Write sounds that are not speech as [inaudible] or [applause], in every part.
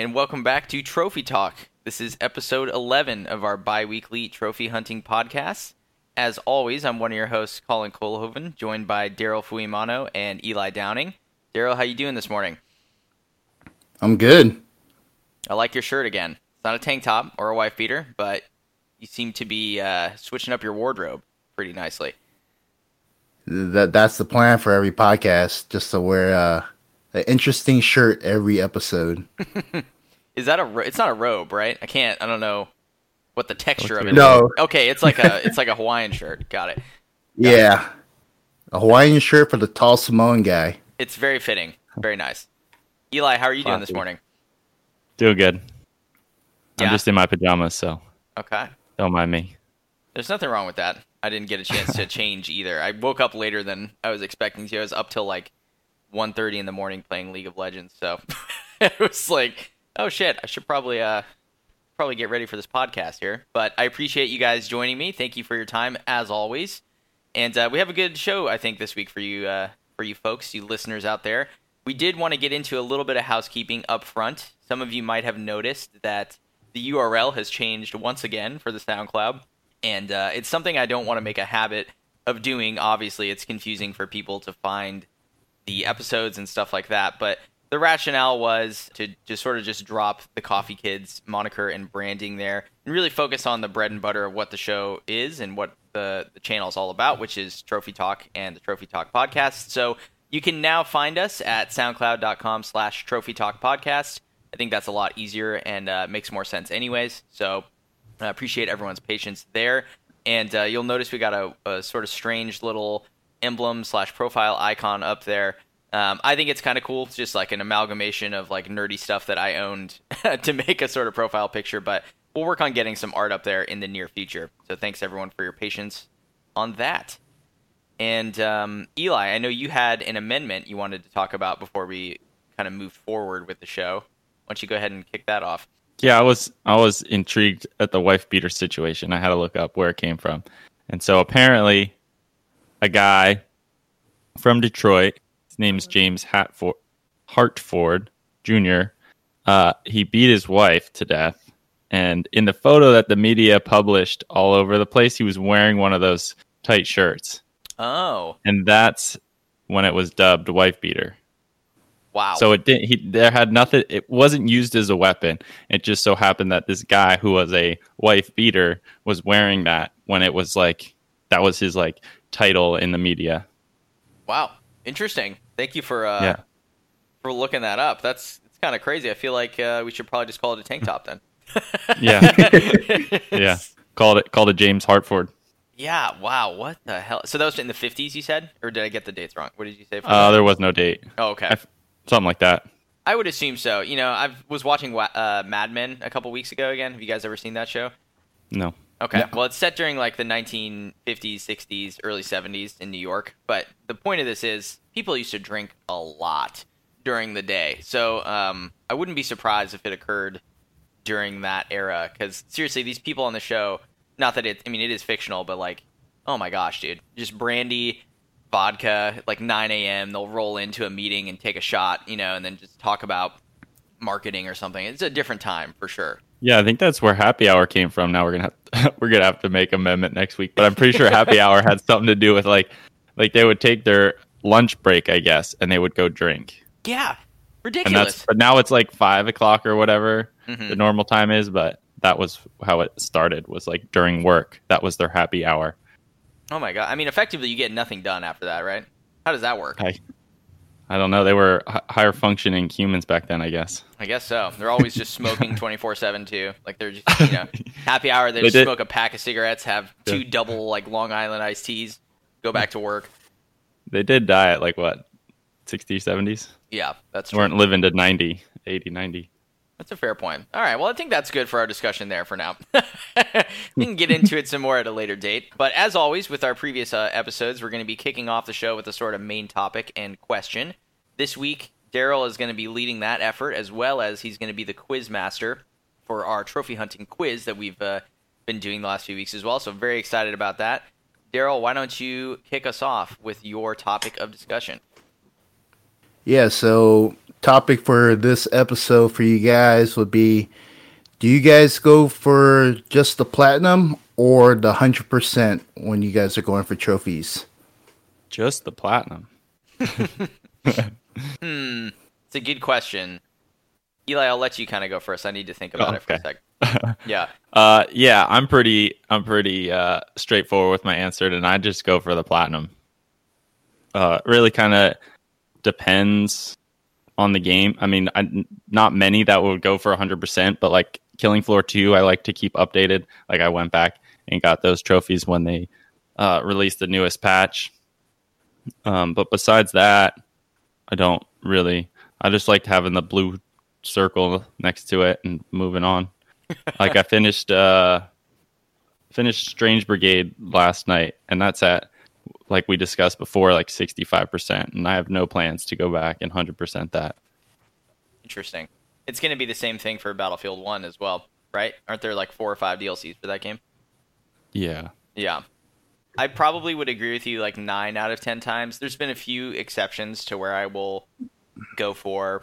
and welcome back to Trophy Talk. This is episode 11 of our bi weekly trophy hunting podcast. As always, I'm one of your hosts, Colin Colhoven, joined by Daryl Fuimano and Eli Downing. Daryl, how you doing this morning? I'm good. I like your shirt again. It's not a tank top or a wife beater, but you seem to be uh, switching up your wardrobe pretty nicely. That that's the plan for every podcast, just to wear uh, an interesting shirt every episode. [laughs] Is that a? ro- It's not a robe, right? I can't. I don't know what the texture of it is. No. Okay, it's like a. It's like a Hawaiian shirt. Got it. Yeah, a Hawaiian shirt for the tall Samoan guy. It's very fitting. Very nice. Eli, how are you doing this morning? Doing good. Yeah? I'm just in my pajamas, so Okay. don't mind me. There's nothing wrong with that. I didn't get a chance to [laughs] change either. I woke up later than I was expecting to. I was up till like 1.30 in the morning playing League of Legends. So [laughs] it was like, oh shit, I should probably uh probably get ready for this podcast here. But I appreciate you guys joining me. Thank you for your time as always. And uh, we have a good show, I think, this week for you uh, for you folks, you listeners out there. We did want to get into a little bit of housekeeping up front. Some of you might have noticed that the URL has changed once again for the SoundCloud and uh, it's something I don't want to make a habit of doing. Obviously, it's confusing for people to find the episodes and stuff like that. But the rationale was to just sort of just drop the Coffee Kids moniker and branding there, and really focus on the bread and butter of what the show is and what the the channel is all about, which is Trophy Talk and the Trophy Talk podcast. So you can now find us at SoundCloud.com/slash Trophy Talk Podcast. I think that's a lot easier and uh, makes more sense, anyways. So I appreciate everyone's patience there. And uh, you'll notice we got a, a sort of strange little emblem slash profile icon up there. Um, I think it's kind of cool. It's just like an amalgamation of like nerdy stuff that I owned [laughs] to make a sort of profile picture. But we'll work on getting some art up there in the near future. So thanks everyone for your patience on that. And um, Eli, I know you had an amendment you wanted to talk about before we kind of move forward with the show. Why don't you go ahead and kick that off? Yeah, I was I was intrigued at the wife beater situation. I had to look up where it came from. And so apparently a guy from Detroit, his name's James Hatford, Hartford Jr. Uh, he beat his wife to death. And in the photo that the media published all over the place, he was wearing one of those tight shirts. Oh, And that's when it was dubbed wife beater. wow. So it didn't. He there had nothing. It wasn't used as a weapon. It just so happened that this guy who was a wife beater was wearing that when it was like that was his like title in the media. Wow, interesting. Thank you for uh, Yeah. for looking that up. That's it's kind of crazy. I feel like uh, we should probably just call it a tank top then. [laughs] Yeah. [laughs] Yeah, called it called it James Hartford. Yeah. Wow. What the hell? So that was in the fifties, you said, or did I get the dates wrong? What did you say? For Uh, there was no date, oh, okay. F- something like that. I would assume so. You know, I was watching uh, Mad Men a couple weeks ago again. Have you guys ever seen that show? No. Okay. Yeah. Well, it's set during like the 1950s, 60s, early 70s in New York. But the point of this is people used to drink a lot during the day. So um, I wouldn't be surprised if it occurred during that era. Because seriously, these people on the show, not that it, I mean, it is fictional, but like, oh my gosh, dude. Just brandy, vodka, like 9 a.m. They'll roll into a meeting and take a shot, you know, and then just talk about marketing or something. It's a different time for sure. Yeah, I think that's where happy hour came from. Now we're gonna have [laughs] we're gonna have to make amendment next week, but I'm pretty sure happy hour had [laughs] something to do with like like they would take their lunch break, I guess, and they would go drink. Yeah. and Ridiculous. that's but now it's like five o'clock or whatever Mhm. the normal time is but that was how it started was like during work that was their happy hour Oh my god! I mean, effectively, you get nothing done after that, right? How does that work? i i don't know they were h- higher functioning humans back then i guess I guess so. They're always just smoking [laughs] twenty four seven too. Like they're just you know [laughs] happy hour. They They just did- smoke a pack of cigarettes, have two Yeah. double like Long Island iced teas, go back to work. they did die at like what 60s 70s Yeah, that's true. weren't living to 90 80 90 That's a fair point. All right. Well, I think that's good for our discussion there for now. [laughs] we can get into it some more at a later date. But as always, with our previous uh, episodes, we're going to be kicking off the show with a sort of main topic and question. This week, Daryl is going to be leading that effort, as well as he's going to be the quiz master for our trophy hunting quiz that we've uh, been doing the last few weeks as well. So, very excited about that. Daryl, why don't you kick us off with your topic of discussion? Yeah, so topic for this episode for you guys would be do you guys go for just the platinum or the 100% when you guys are going for trophies? Just the platinum. [laughs] Hmm, it's a good question. Eli, I'll let you kind of go first. I need to think about Oh, it for a okay. sec. [laughs] Yeah. Uh, yeah, I'm pretty, I'm pretty uh, straightforward with my answer, and I just go for the platinum. Uh, really, kind of depends on the game. I mean, I, not many that would go for 100%, but like Killing Floor 2, I like to keep updated. Like I went back and got those trophies when they uh, released the newest patch. Um, but besides that, I don't really. I just liked having the blue circle next to it and moving on. like I [laughs] finished uh finished Strange Brigade last night and that's at like we discussed before like 65% and I have no plans to go back and 100% that. Interesting. It's going to be the same thing for Battlefield 1 as well, right? Aren't there like four or five DLCs for that game? Yeah. Yeah. I probably would agree with you like 9 out of 10 times. There's been a few exceptions to where I will go for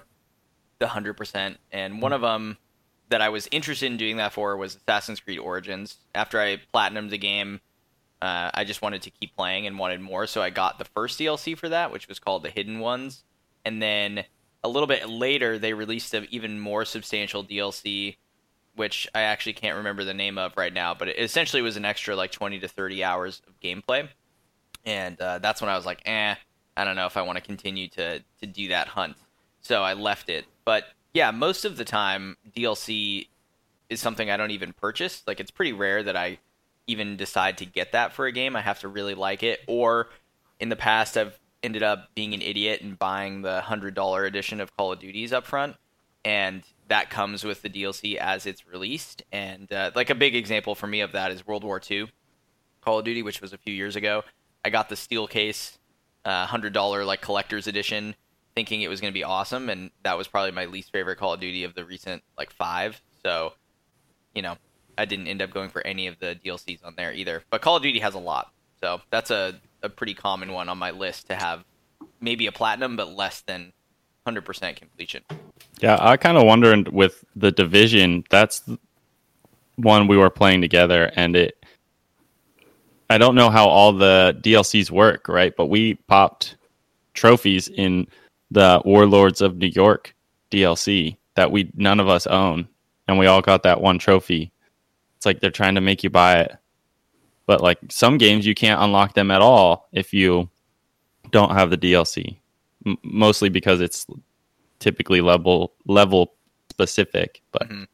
the 100%. And one of them that I was interested in doing that for was Assassin's Creed Origins. After I platinumed the game, uh, I just wanted to keep playing and wanted more. So I got the first DLC for that, which was called The Hidden Ones. And then a little bit later, they released an even more substantial DLC which I actually can't remember the name of right now, but it essentially was an extra like 20 to 30 hours of gameplay. And uh, that's when I was like, eh, I don't know if I want to continue to, to do that hunt. So I left it. But yeah, most of the time, DLC is something I don't even purchase. Like, it's pretty rare that I even decide to get that for a game. I have to really like it. Or in the past, I've ended up being an idiot and buying the $100 edition of Call of Duties up front. And that comes with the DLC as it's released. And uh, like a big example for me of that is World War II, Call of Duty, which was a few years ago. I got the steel case, uh, hundred dollar like collector's edition, thinking it was going to be awesome, and that was probably my least favorite Call of Duty of the recent like five. So, you know, I didn't end up going for any of the DLCs on there either. But Call of Duty has a lot, so that's a a pretty common one on my list to have maybe a platinum, but less than 100% completion. Yeah, I kind of wondered with the division. That's one we were playing together, and it. I don't know how all the DLCs work, right? But we popped trophies in the Warlords of New York DLC that we none of us own, and we all got that one trophy. Like they're trying to make you buy it, but like some games you can't unlock them at all if you don't have the DLC. M- mostly because it's typically level level specific but Mhm.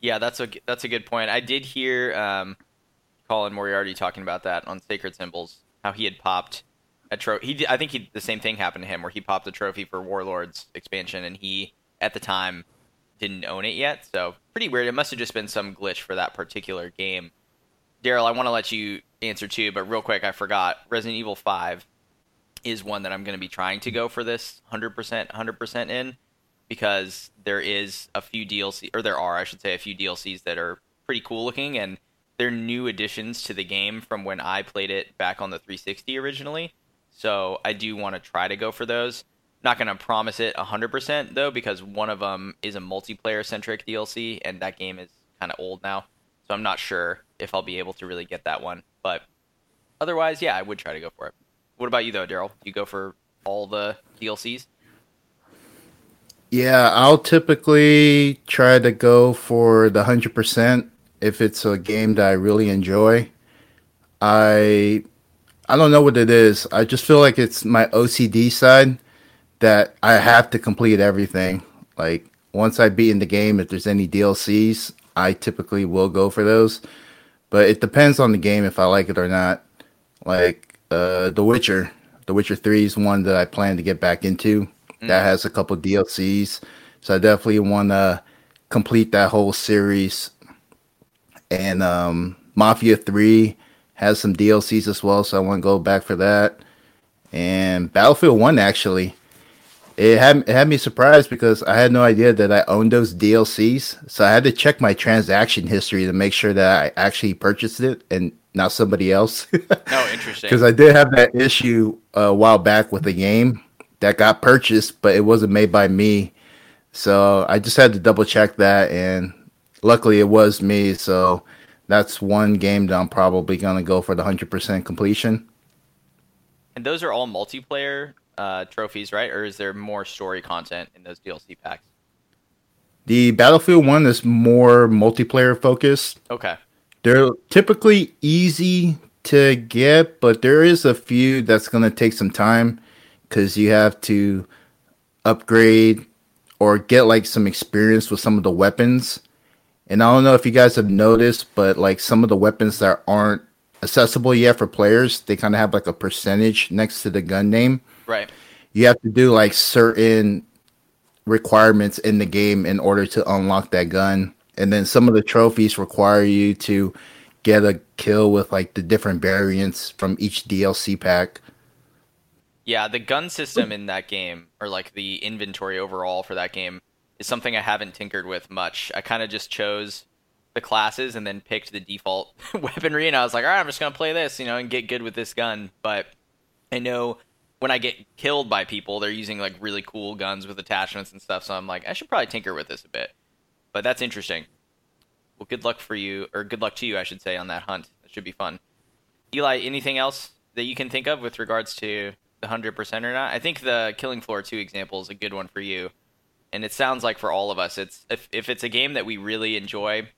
Yeah, that's a that's a good point. I did hear um, Colin Moriarty talking about that on Sacred Symbols, how he had popped a trophy. He I think he, the same thing happened to him, where he popped a trophy for Warlords expansion, and he at the time didn't own it yet. So pretty weird. It must have just been some glitch for that particular game. Daryl, I want to let you answer too, but real quick, I forgot. Resident Evil Five is one that I'm going to be trying to go for this 100%, 100% in because there is a few DLC or there are I should say a few DLCs that are pretty cool looking and they're new additions to the game from when I played it back on the 360 originally. So I do want to try to go for those. Not going to promise it 100% though because one of them is a multiplayer centric DLC and that game is kind of old now. So I'm not sure if I'll be able to really get that one, but otherwise yeah, I would try to go for it. What about you though, Daryl? You go for all the DLCs? Yeah, I'll typically try to go for the 100% if it's a game that I really enjoy. I I don't know what it is. I just feel like it's my OCD side that I have to complete everything. Like once I beat in the game, if there's any DLCs, I typically will go for those. But it depends on the game if I like it or not. Like uh The Witcher. The Witcher 3 is one that I plan to get back into. That has a couple DLCs. So I definitely want to complete that whole series. And um Mafia 3 has some DLCs as well, so I want to go back for that. And Battlefield 1 actually it had it had me surprised because I had no idea that I owned those DLCs. So I had to check my transaction history to make sure that I actually purchased it and not somebody else. No, [laughs] oh, interesting. Because I did have that issue uh, a while back with a game that got purchased, but it wasn't made by me. So I just had to double check that, and luckily it was me. So that's one game that I'm probably gonna go for the hundred percent completion. And those are all multiplayer uh, trophies, right? Or is there more story content in those DLC packs? The Battlefield one is more multiplayer focused. Okay. They're typically easy to get, but there is a few that's gonna take some time because you have to upgrade or get like some experience with some of the weapons. And I don't know if you guys have noticed, but like some of the weapons that aren't accessible yet for players, they kind of have like a percentage next to the gun name. Right. You have to do like certain requirements in the game in order to unlock that gun. And then some of the trophies require you to get a kill with like the different variants from each DLC pack. Yeah, the gun system in that game, or like the inventory overall for that game, is something I haven't tinkered with much. I kind of just chose the classes and then picked the default [laughs] weaponry, and I was like, all right, I'm just gonna play this, you know, and get good with this gun. But I know when I get killed by people, they're using like really cool guns with attachments and stuff, so I'm like, I should probably tinker with this a bit. But that's interesting. Well, good luck for you, or good luck to you, I should say, on that hunt. It should be fun. Eli, anything else that you can think of with regards to the hundred percent or not? I think the Killing Floor two example is a good one for you, and it sounds like for all of us, it's if if it's a game that we really enjoy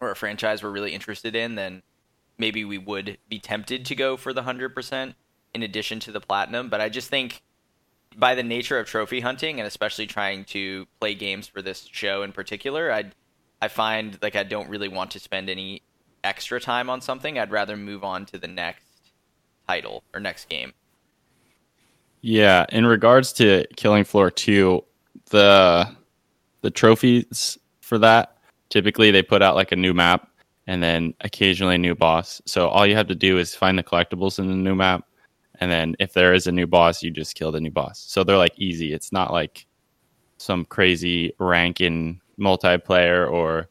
or a franchise we're really interested in, then maybe we would be tempted to go for the hundred percent in addition to the platinum. But I just think by the nature of trophy hunting and especially trying to play games for this show in particular, I I find like I don't really want to spend any extra time on something. I'd rather move on to the next title or next game. Yeah, in regards to Killing Floor 2, the the trophies for that typically they put out like a new map and then occasionally a new boss. So all you have to do is find the collectibles in the new map and then if there is a new boss, you just kill the new boss. So they're like easy. It's not like some crazy rank in multiplayer or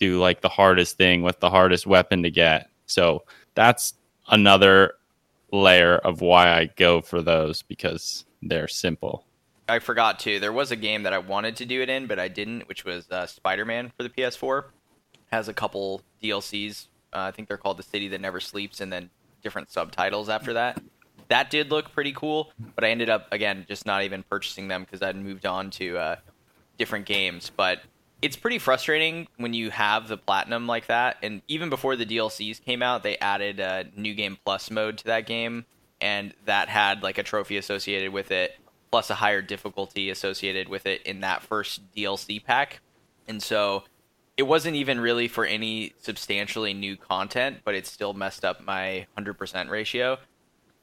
do like the hardest thing with the hardest weapon to get. So that's another layer of why I go for those because they're simple. I forgot to. There was a game that I wanted to do it in, but I didn't, which was uh, Spider-Man for the PS4. Has a couple DLCs. Uh, I think they're called The City That Never Sleeps, and then different subtitles after that. That did look pretty cool, but I ended up again just not even purchasing them because I'd moved on to uh, different games. But it's pretty frustrating when you have the platinum like that. And even before the DLCs came out, they added a new game plus mode to that game, and that had like a trophy associated with it, plus a higher difficulty associated with it in that first DLC pack. And so it wasn't even really for any substantially new content, but it still messed up my 100% ratio.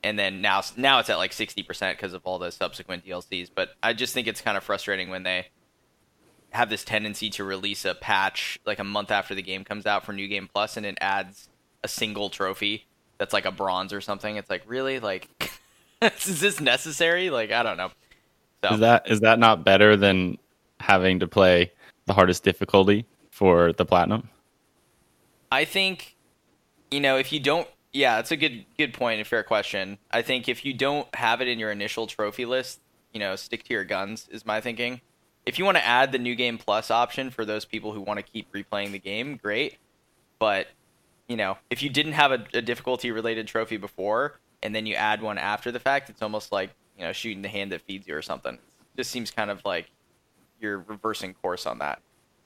And then now, now it's at like 60% because of all the subsequent DLCs. But I just think it's kind of frustrating when they have this tendency to release a patch like a month after the game comes out for New Game Plus, and it adds a single trophy that's like a bronze or something. It's like really like, [laughs] [laughs] is this necessary? Like I don't know. So Is that is that not better than having to play the hardest difficulty for the platinum? I think, you know, if you don't, yeah, it's a good good point, a fair question. I think if you don't have it in your initial trophy list, you know, stick to your guns is my thinking. If you want to add the new game plus option for those people who want to keep replaying the game, great. But you know, if you didn't have a, a difficulty related trophy before, and then you add one after the fact, it's almost like you know shooting the hand that feeds you or something. It just seems kind of like you're reversing course on that.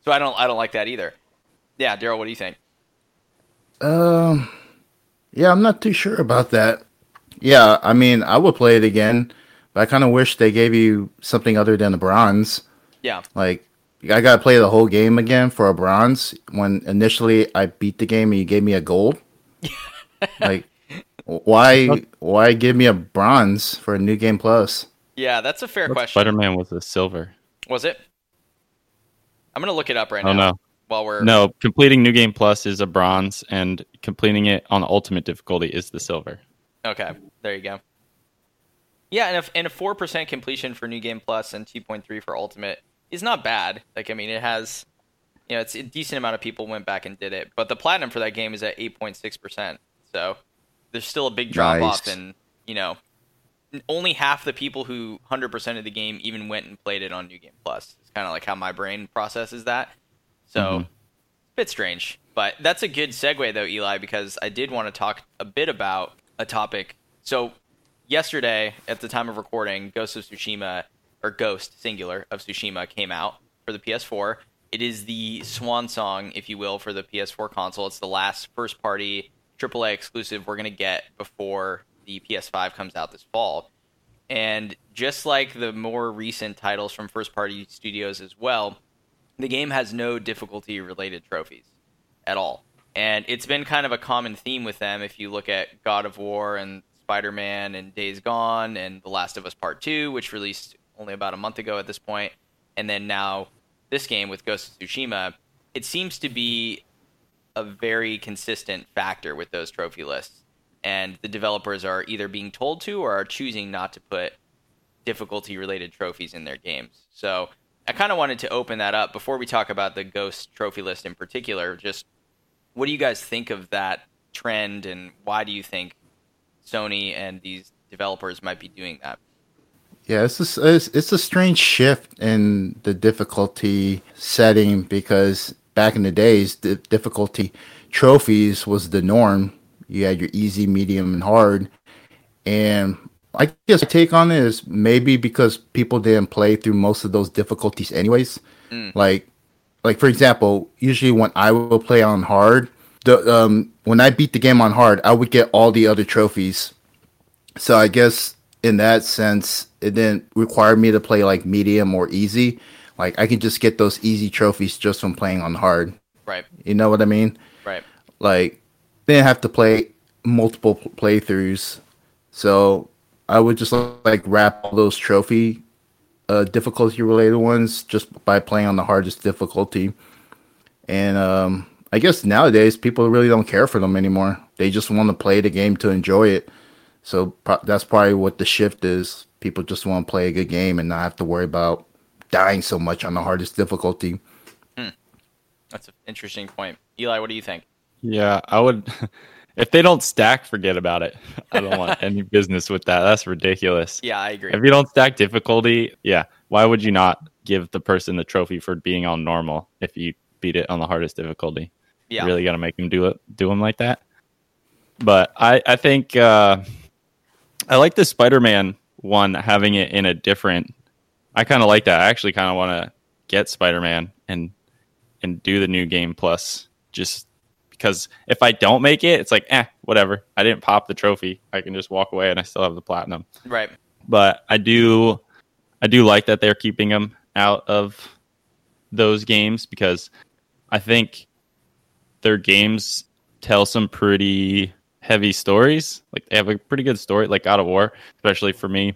So I don't I don't like that either. Yeah, Daryl, what do you think? Um, yeah, I'm not too sure about that. Yeah, I mean, I would play it again, but I kind of wish they gave you something other than the bronze. Yeah, Like, I gotta play the whole game again for a bronze. When initially I beat the game and you gave me a gold. [laughs] like, why? Why give me a bronze for a new game plus? yeah, that's a fair question. Spider Man was a silver. Was it? I'm gonna look it up right Oh now no, while we're no! Completing New Game Plus is a bronze, and completing it on the ultimate difficulty is the silver. Okay, there you go. Yeah, and a, and a four percent completion for New Game Plus and two point three for Ultimate is not bad. Like, I mean, it has, you know, it's a decent amount of people went back and did it, but the platinum for that game is at eight point six percent. So there's still a big drop Nice. off in you know only half the people who 100% of the game even went and played it on New Game Plus. It's kind of like how my brain processes that. So, Mhm. a bit strange. But that's a good segue, though, Eli, because I did want to talk a bit about a topic. So, yesterday, at the time of recording, Ghost of Tsushima, or Ghost, singular, of Tsushima came out for the PS4. It is the swan song, if you will, for the PS4 console. It's the last first party AAA exclusive we're going to get before the PS5 comes out this fall. And just like the more recent titles from first party studios as well, the game has no difficulty related trophies at all. And it's been kind of a common theme with them if you look at God of War and Spider Man and Days Gone and The Last of Us Part 2, which released only about a month ago at this point, and then now this game with Ghost of Tsushima, it seems to be a very consistent factor with those trophy lists. And the developers are either being told to or are choosing not to put difficulty related trophies in their games. So I kind of wanted to open that up before we talk about the Ghost trophy list in particular. Just what do you guys think of that trend and why do you think Sony and these developers might be doing that? Yeah, it's a, it's, it's a strange shift in the difficulty setting because back in the days, the difficulty trophies was the norm. You had your easy, medium, and hard. And I guess my take on it is maybe because people didn't play through most of those difficulties anyways. Mm. Like, like for example, usually when I will play on hard, the um when I beat the game on hard, I would get all the other trophies. So I guess in that sense, it didn't require me to play like medium or easy. Like I can just get those easy trophies just from playing on hard. Right, You know what I mean? right. Like didn't have to play multiple pl- playthroughs. So I would just like wrap all those trophy uh, difficulty related ones just by playing on the hardest difficulty. And um, I guess nowadays people really don't care for them anymore. They just want to play the game to enjoy it. So pro- that's probably what the shift is. People just want to play a good game and not have to worry about dying so much on the hardest difficulty. That's an interesting point. Eli, what do you think? Yeah, I would. [laughs] If they don't stack, forget about it. I don't want [laughs] any business with that. That's ridiculous. Yeah, I agree. If you don't stack difficulty, yeah, why would you not give the person the trophy for being on normal if you beat it on the hardest difficulty? Yeah, You really got to make them do it, do them like that. But I, I think uh, I like the Spider-Man one having it in a different. I kind of like that. I actually kind of want to get Spider-Man and and do the new game plus just because if I don't make it, it's like eh, whatever. I didn't pop the trophy. I can just walk away and I still have the platinum right. but I do I do like that they're keeping them out of those games because I think their games tell some pretty heavy stories. Like they have a pretty good story, like God of War, especially for me.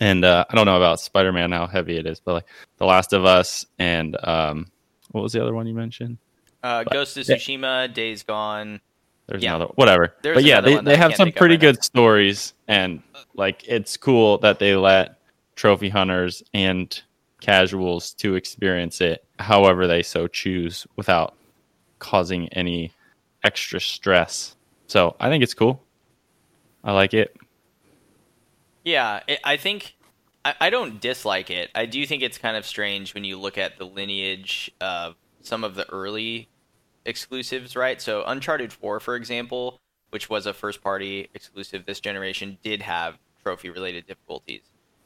And uh, I don't know about Spider Man how heavy it is, but like The Last of Us and um, what was the other one you mentioned? Uh, But- Ghost of yeah. Tsushima, Days Gone. There's Yeah. another whatever. There's but yeah, they, they have some pretty right now. good stories and like it's cool that they let trophy hunters and casuals to experience it however they so choose without causing any extra stress. So I think it's cool. I like it. Yeah, it, I think I, I don't dislike it. I do think it's kind of strange when you look at the lineage of some of the early exclusives, right? So Uncharted 4, for example, which was a first party exclusive this generation, did have trophy related difficulties.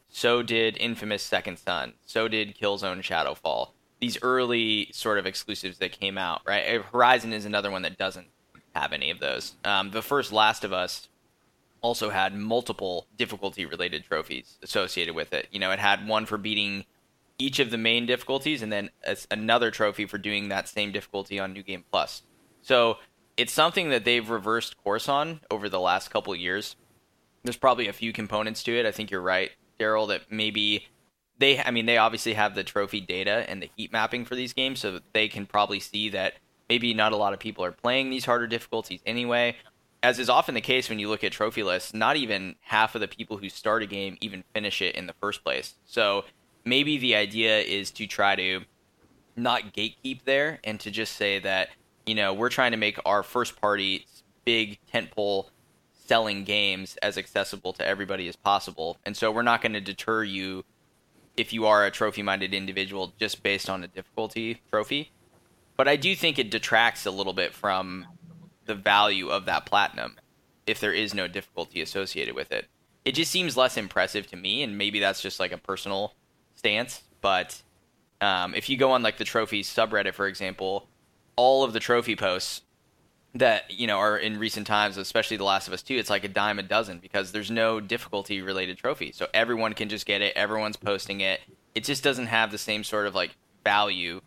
So did Infamous Second Son. So did Killzone Shadowfall. These early sort of exclusives that came out, right? Horizon is another one that doesn't have any of those. Um, the first Last of Us also had multiple difficulty related trophies associated with it. You know, it had one for beating each of the main difficulties and then another trophy for doing that same difficulty on New Game Plus. So it's something that they've reversed course on over the last couple years. There's probably a few components to it. I think you're right, Daryl, that maybe they, I mean, they obviously have the trophy data and the heat mapping for these games, so they can probably see that maybe not a lot of people are playing these harder difficulties anyway. As is often the case when you look at trophy lists, not even half of the people who start a game even finish it in the first place. So maybe the idea is to try to not gatekeep there and to just say that, you know, we're trying to make our first party big tentpole selling games as accessible to everybody as possible. And so we're not going to deter you if you are a trophy minded individual just based on a difficulty trophy. But I do think it detracts a little bit from the value of that platinum if there is no difficulty associated with it. It just seems less impressive to me, and maybe that's just like a personal stance. But um, if you go on like the trophies subreddit, for example, all of the trophy posts that you know are in recent times, especially The Last of Us Two, it's like a dime a dozen because there's no difficulty related trophy, so everyone can just get it. Everyone's posting it. It just doesn't have the same sort of like value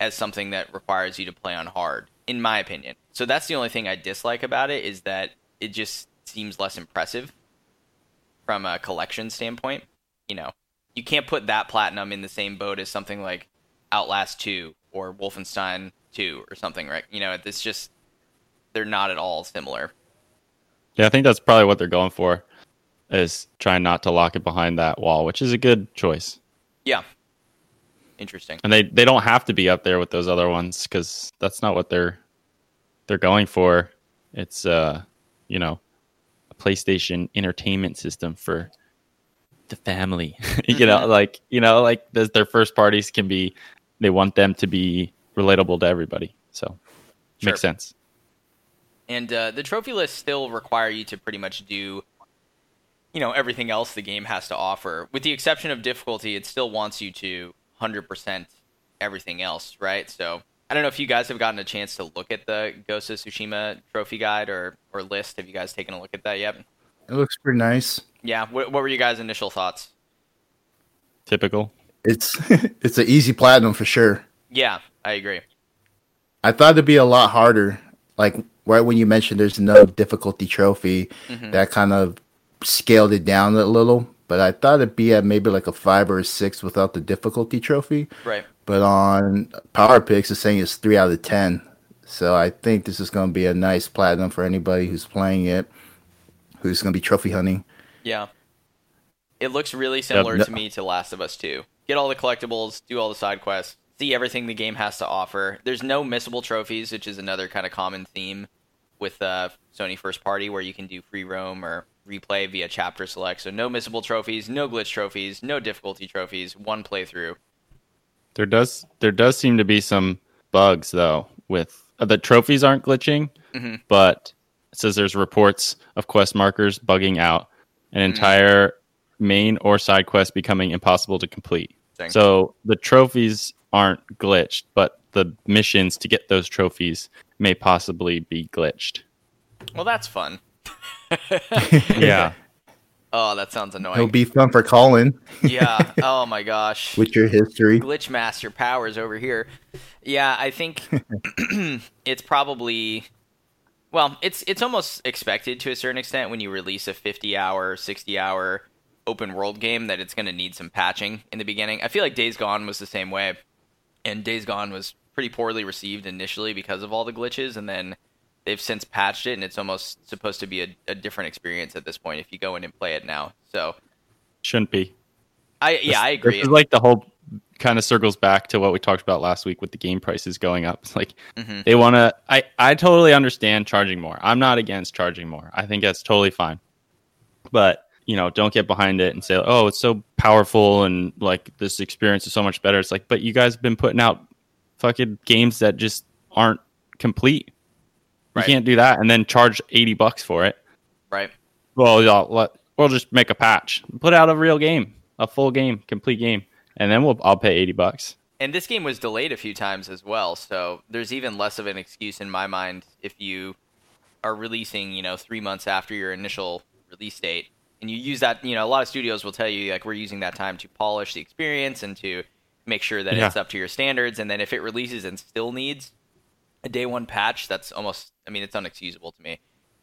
as something that requires you to play on hard, in my opinion. So that's the only thing I dislike about it is that it just seems less impressive from a collection standpoint. You know, you can't put that platinum in the same boat as something like Outlast 2 or Wolfenstein 2 or something, right? You know, it's just they're not at all similar. Yeah, I think that's probably what they're going for is trying not to lock it behind that wall, which is a good choice. Yeah. Interesting. And they they don't have to be up there with those other ones cuz that's not what they're they're going for. It's uh, you know, a PlayStation entertainment system for the family. [laughs] you know, like, you know, like their first parties can be they want them to be relatable to everybody. So, Sure. makes sense. And uh, the trophy lists still require you to pretty much do, you know, everything else the game has to offer. With the exception of difficulty, it still wants you to 100% everything else, right? So I don't know if you guys have gotten a chance to look at the Ghost of Tsushima trophy guide or, or list. Have you guys taken a look at that yet? It looks pretty nice. Yeah. What, what were you guys' initial thoughts? Typical. It's [laughs] it's an easy platinum for sure. Yeah, I agree. I thought it'd be a lot harder. Like right when you mentioned there's no difficulty trophy, Mhm. that kind of scaled it down a little. But I thought it'd be at maybe like a five or a six without the difficulty trophy. Right. But on PowerPyx, it's saying it's three out of ten. So I think this is going to be a nice platinum for anybody who's playing it, who's going to be trophy hunting. Yeah. It looks really similar no- to me to Last of Us 2. Get all the collectibles, do all the side quests, see everything the game has to offer. There's no missable trophies, which is another kind of common theme with uh, Sony First Party, where you can do free roam or replay via chapter select. So no missable trophies, no glitch trophies, no difficulty trophies, one playthrough. There does there does seem to be some bugs though with uh, the trophies aren't glitching, Mhm. but it says there's reports of quest markers bugging out, an entire main or side quest becoming impossible to complete. Dang. So the trophies aren't glitched, but the missions to get those trophies may possibly be glitched. Well, that's fun. [laughs] Yeah. Oh, that sounds annoying. It'll be fun for Colin [laughs] yeah. Oh my gosh. with your history. glitch master powers over here. Yeah, I think [clears throat] it's probably well, it's it's almost expected to a certain extent when you release a 50-hour, 60-hour open world game that it's going to need some patching in the beginning. I feel like Days Gone was the same way. And Days Gone was pretty poorly received initially because of all the glitches and then they've since patched it and it's almost supposed to be a, a different experience at this point if you go in and play it now. So, Shouldn't be. I yeah, I agree. This is like the whole kind of circles back to what we talked about last week with the game prices going up. It's [laughs] like Mhm. they want to. I I totally understand charging more. I'm not against charging more. I think that's totally fine. But you know, don't get behind it and say, "Oh, it's so powerful and like this experience is so much better." It's like, but you guys have been putting out fucking games that just aren't complete. Right. You can't do that and then charge eighty bucks for it. right. Well, y'all, let, we'll just make a patch, put out a real game, a full game, complete game, and then we'll I'll pay eighty bucks. And this game was delayed a few times as well, so there's even less of an excuse in my mind if you are releasing, you know, three months after your initial release date, and you use that. You know, a lot of studios will tell you like we're using that time to polish the experience and to make sure that Yeah. it's up to your standards. And then if it releases and still needs a day one patch, that's almost. I mean, it's unexcusable to me.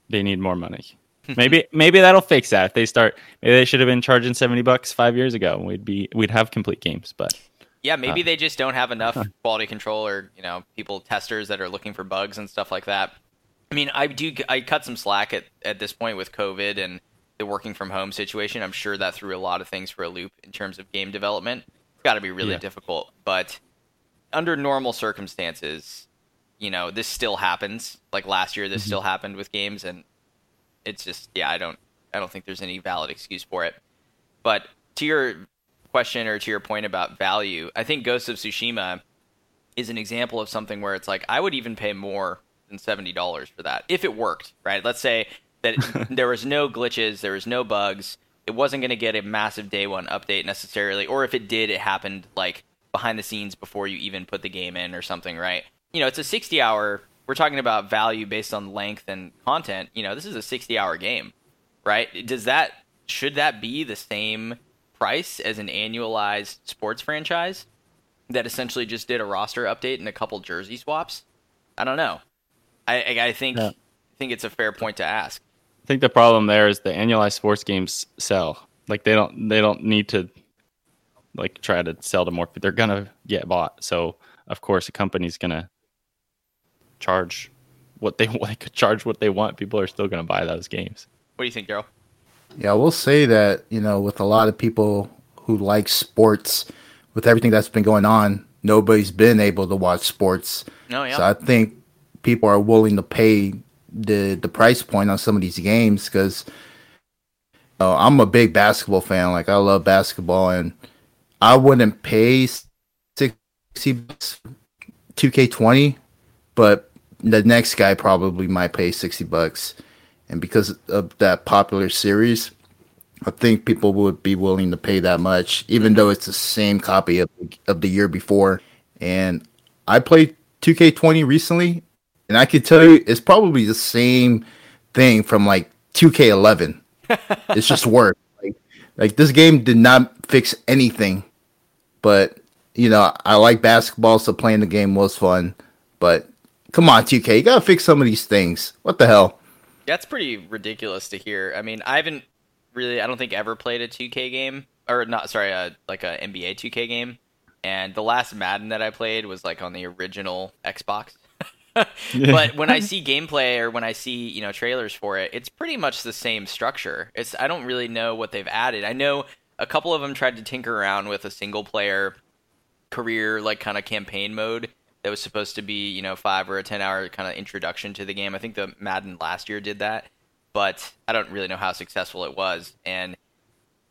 They need more money. [laughs] maybe maybe that'll fix that if they start. Maybe they should have been charging seventy bucks five years ago, we'd be we'd have complete games. But Yeah, maybe Uh, they just don't have enough [laughs] quality control or, you know, people testers that are looking for bugs and stuff like that. I mean, I do I cut some slack at at this point with COVID and the working from home situation. I'm sure that threw a lot of things for a loop in terms of game development. It's got to be really Yeah. difficult, but under normal circumstances, you know, this still happens. Like last year this mm-hmm. still happened with games and it's just yeah, I don't I don't think there's any valid excuse for it. But to your question or to your point about value, I think Ghost of Tsushima is an example of something where it's like I would even pay more than seventy dollars for that if it worked. Right? Let's say that [laughs] there was no glitches, there was no bugs. It wasn't going to get a massive day one update necessarily, or if it did, it happened like behind the scenes before you even put the game in or something, right? You know, it's a 60 hour. We're talking about value based on length and content. You know, this is a 60 hour game, right? Does that should that be the same price as an annualized sports franchise that essentially just did a roster update and a couple jersey swaps? I don't know. I I, I think Yeah. I think it's a fair point to ask. I think the problem there is the annualized sports games sell. Like they don't they don't need to like try to sell to more. They're gonna get bought. So of course a company's gonna charge what they [laughs] want. They could charge what they want. People are still gonna buy those games. What do you think, Daryl? Yeah, I will say that, you know, with a lot of people who like sports, with everything that's been going on, nobody's been able to watch sports. No, yeah. So I think people are willing to pay the the price point on some of these games because uh, I'm a big basketball fan. Like I love basketball, and I wouldn't pay sixty bucks, two K twenty, but the next guy probably might pay sixty bucks, and because of that popular series, I think people would be willing to pay that much, even though it's the same copy of of the year before. And I played 2K20 recently, and I can tell you it's probably the same thing from like 2K11. [laughs] it's just worse. Like, like this game did not fix anything, but you know I like basketball, so playing the game was fun. But come on, 2K, you gotta fix some of these things. What the hell? That's pretty ridiculous to hear. I mean, I haven't really, I don't think ever played a 2K game or not. Sorry, uh, like a NBA 2K game. And the last Madden that I played was like on the original Xbox. [laughs] but when I see [laughs] gameplay or when I see you know trailers for it, it's pretty much the same structure. It's I don't really know what they've added. I know a couple of them tried to tinker around with a single player career like kind of campaign mode that was supposed to be you know five or a ten hour kind of introduction to the game. I think the Madden last year did that, but I don't really know how successful it was. And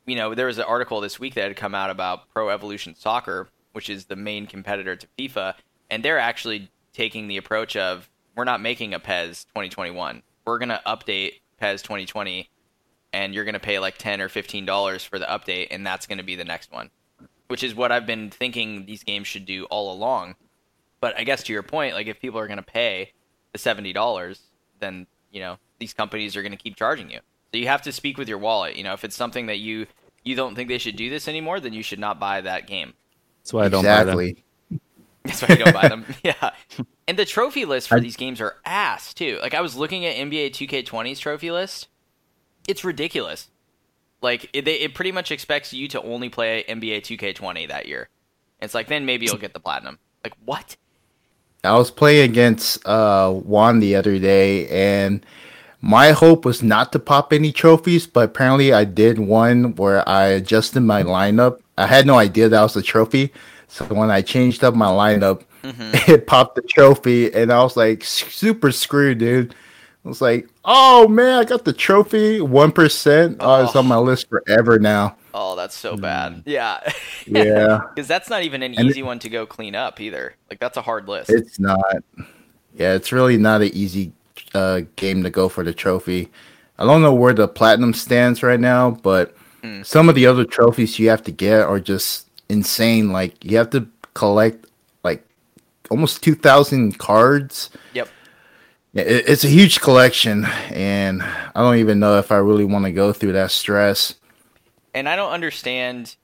you know there was an article this week that had come out about Pro Evolution Soccer, which is the main competitor to FIFA, and they're actually taking the approach of we're not making a PES 2021. We're gonna update PES 2020, and you're gonna pay like ten or fifteen dollars for the update, and that's gonna be the next one which is what I've been thinking these games should do all along. But I guess to your point, like if people are going to pay the seventy dollars, then you know these companies are going to keep charging you. So you have to speak with your wallet. You know, if it's something that you you don't think they should do this anymore, then you should not buy that game. That's why I don't buy them. [laughs] That's why you don't buy them. [laughs] Yeah. And the trophy list for I- these games are ass too. Like I was looking at NBA 2K20's trophy list. It's ridiculous. Like it, it pretty much expects you to only play NBA 2K20 that year. It's like then maybe you'll get the platinum. Like what? I was playing against uh Juan the other day, and my hope was not to pop any trophies, but apparently I did one where I adjusted my lineup. I had no idea that was a trophy, so when I changed up my lineup, [laughs] it popped the trophy, and I was like super screwed, dude. I was like, oh man, I got the trophy, one percent. Oh, it's on my list forever now. Oh, that's so bad. Yeah. Yeah. [laughs] Because that's not even an And easy one to go clean up either. Like that's a hard list. It's not. Yeah, it's really not an easy uh, game to go for the trophy. I don't know where the platinum stands right now, but Hmm. some of the other trophies you have to get are just insane. Like you have to collect like almost two thousand cards. Yep. Yeah, It, it's a huge collection, and I don't even know if I really want to go through that stress. And I don't understand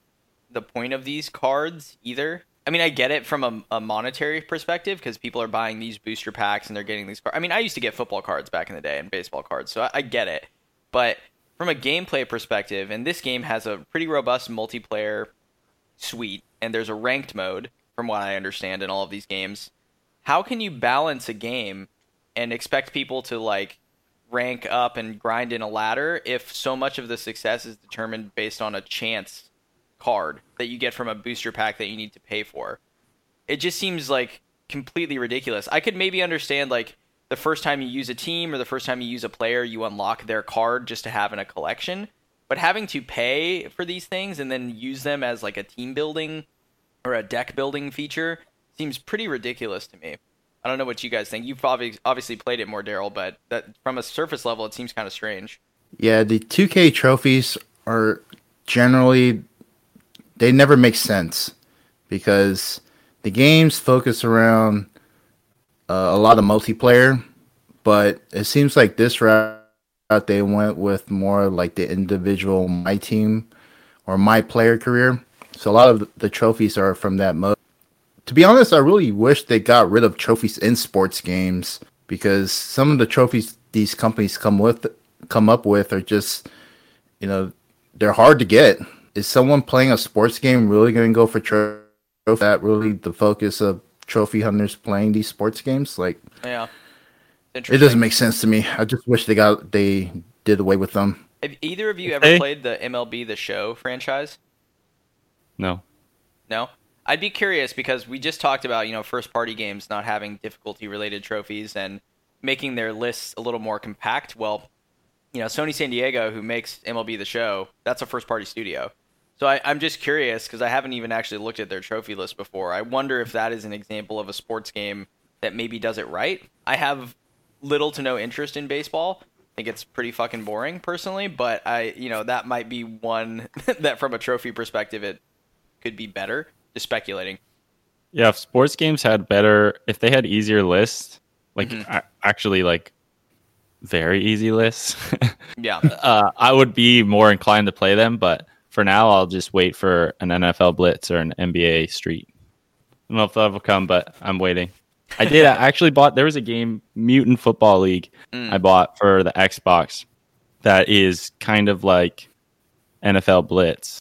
the point of these cards either. I mean, I get it from a, a monetary perspective because people are buying these booster packs and they're getting these cards. I mean, I used to get football cards back in the day and baseball cards, so I, I get it. But from a gameplay perspective, and this game has a pretty robust multiplayer suite, and there's a ranked mode, from what I understand, in all of these games. How can you balance a game and expect people to like rank up and grind in a ladder if so much of the success is determined based on a chance card that you get from a booster pack that you need to pay for. It just seems like completely ridiculous. I could maybe understand like the first time you use a team or the first time you use a player, you unlock their card just to have in a collection. But having to pay for these things and then use them as like a team building or a deck building feature seems pretty ridiculous to me. I don't know what you guys think. You've obvi- obviously played it more, Daryl, but that from a surface level, it seems kind of strange. Yeah, the 2K trophies are generally they never make sense because the games focus around uh, a lot of multiplayer, but it seems like this route they went with more like the individual my team or my player career. So a lot of the trophies are from that mode. To be honest, I really wish they got rid of trophies in sports games because some of the trophies these companies come with come up with are just you know they're hard to get. Is someone playing a sports game really going to go for trophy? That really the focus of trophy hunters playing these sports games? Like, Yeah. it doesn't make sense to me. I just wish they got they did away with them. Have either of you ever Hey. played the MLB The Show franchise? No. No? I'd be curious because we just talked about, you know, first party games not having difficulty related trophies and making their lists a little more compact. Well, you know, Sony San Diego, who makes MLB The Show, that's a first party studio. So I, I'm just curious because I haven't even actually looked at their trophy list before. I wonder if that is an example of a sports game that maybe does it right. I have little to no interest in baseball. I think it's pretty fucking boring personally, but I, you know, that might be one [laughs] that from a trophy perspective it could be better. Speculating. Yeah, if sports games had better, if they had easier lists, like Mhm. a- actually like very easy lists, [laughs] Yeah. uh, I would be more inclined to play them. But for now, I'll just wait for an NFL Blitz or an NBA Street. I don't know if that will come, but I'm waiting. I did. I [laughs] actually bought. There was a game, Mutant Football League, Mm. I bought for the Xbox. That is kind of like NFL Blitz,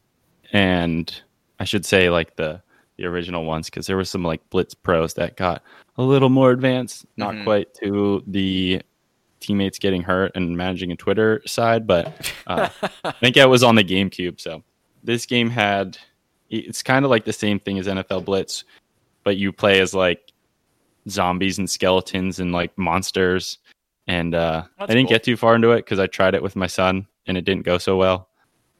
and I should say like the the original ones because there were some like Blitz pros that got a little more advanced, not Mhm. quite to the teammates getting hurt and managing a Twitter side, but uh, [laughs] I think it was on the GameCube. So this game had it's kind of like the same thing as NFL Blitz, but you play as like zombies and skeletons and like monsters. And uh, I didn't cool. get too far into it because I tried it with my son and it didn't go so well.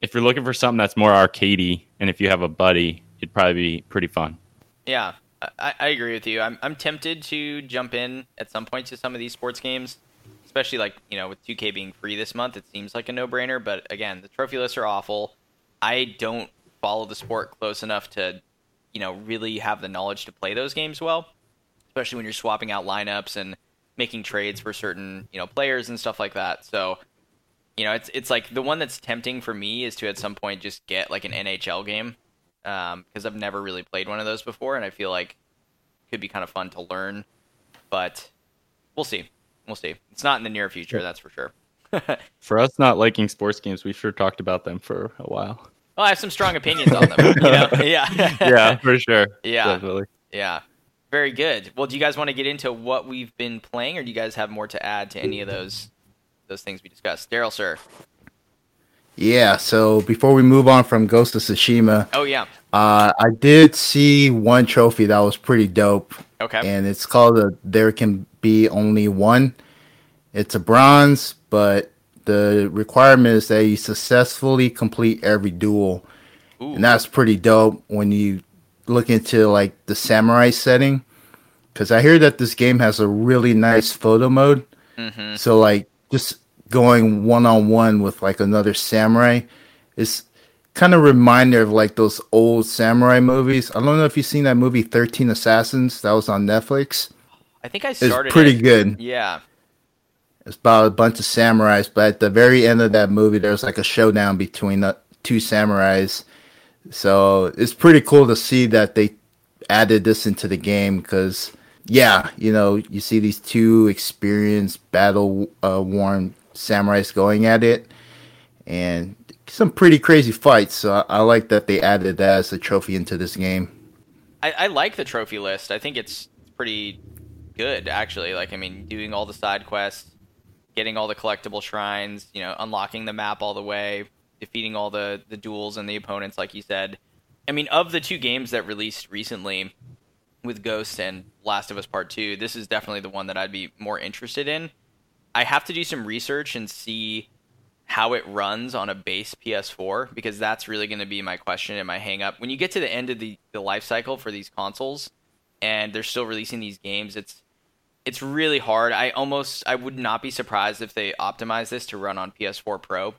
If you're looking for something that's more arcadey, and if you have a buddy, it'd probably be pretty fun. Yeah, I, I agree with you. I'm I'm tempted to jump in at some point to some of these sports games, especially like you know with 2K being free this month. It seems like a no-brainer, but again, the trophy lists are awful. I don't follow the sport close enough to, you know, really have the knowledge to play those games well, especially when you're swapping out lineups and making trades for certain you know players and stuff like that. So. You know, it's it's like the one that's tempting for me is to at some point just get like an NHL game um, because I've never really played one of those before, and I feel like it could be kind of fun to learn. But we'll see. We'll see. It's not in the near future, that's for sure. [laughs] For us not liking sports games, we sure talked about them for a while. Well, I have some strong opinions on them. You know? [laughs] Yeah. [laughs] yeah, for sure. Yeah. Definitely. Yeah. Very good. Well, do you guys want to get into what we've been playing, or do you guys have more to add to any of those those things we discussed? Daryl, sir. Yeah. So before we move on from Ghost of Tsushima, Oh yeah. uh, I did see one trophy that was pretty dope. Okay. and it's called a There Can Be Only One. It's a bronze, but the requirement is that you successfully complete every duel, Ooh. and that's pretty dope when you look into like the samurai setting. Because I hear that this game has a really nice photo mode, hmm so like just going one on one with like another samurai is kind of reminder of like those old samurai movies. I don't know if you've seen that movie Thirteen Assassins that was on Netflix. I think I started. It's pretty it. good. Yeah. It's about a bunch of samurais, but at the very end of that movie, there's like a showdown between the two samurais. So it's pretty cool to see that they added this into the game because, yeah, you know, you see these two experienced, battle uh, worn samurais going at it, and some pretty crazy fights. So I, I like that they added that as a trophy into this game. I, I like the trophy list. I think it's pretty good, actually. Like, I mean, doing all the side quests, getting all the collectible shrines, you know, unlocking the map all the way, defeating all the the duels and the opponents, like you said. I mean, of the two games that released recently, with Ghost and Last of Us Part 2, this is definitely the one that I'd be more interested in. I have to do some research and see how it runs on a base PS4 because that's really going to be my question and my hang up. When you get to the end of the, the life cycle for these consoles and they're still releasing these games, it's it's really hard. I almost I would not be surprised if they optimize this to run on PS4 Pro.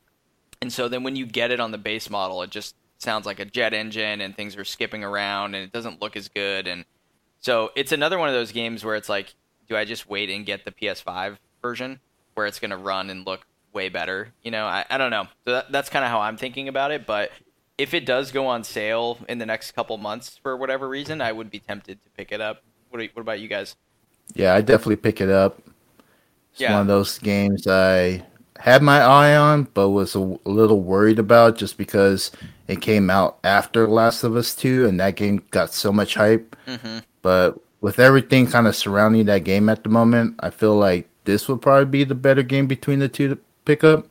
And so then when you get it on the base model, it just sounds like a jet engine and things are skipping around and it doesn't look as good and so it's another one of those games where it's like do I just wait and get the PS5 version where it's going to run and look way better? You know, I, I don't know. So that, that's kind of how I'm thinking about it, but if it does go on sale in the next couple months for whatever reason, I would be tempted to pick it up. What, you, what about you guys? Yeah, I definitely pick it up. It's Yeah. one of those games I had my eye on, but was a, a little worried about just because it came out after Last of Us 2 and that game got so much hype. Mm-hmm. But with everything kind of surrounding that game at the moment, I feel like this would probably be the better game between the two to pick up.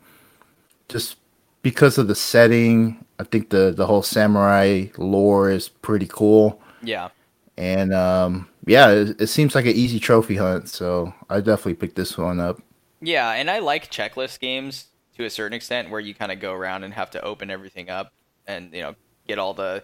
Just because of the setting, I think the, the whole samurai lore is pretty cool. Yeah. And um, yeah, it, it seems like an easy trophy hunt, so I definitely picked this one up. Yeah, and I like checklist games to a certain extent where you kind of go around and have to open everything up and you know get all the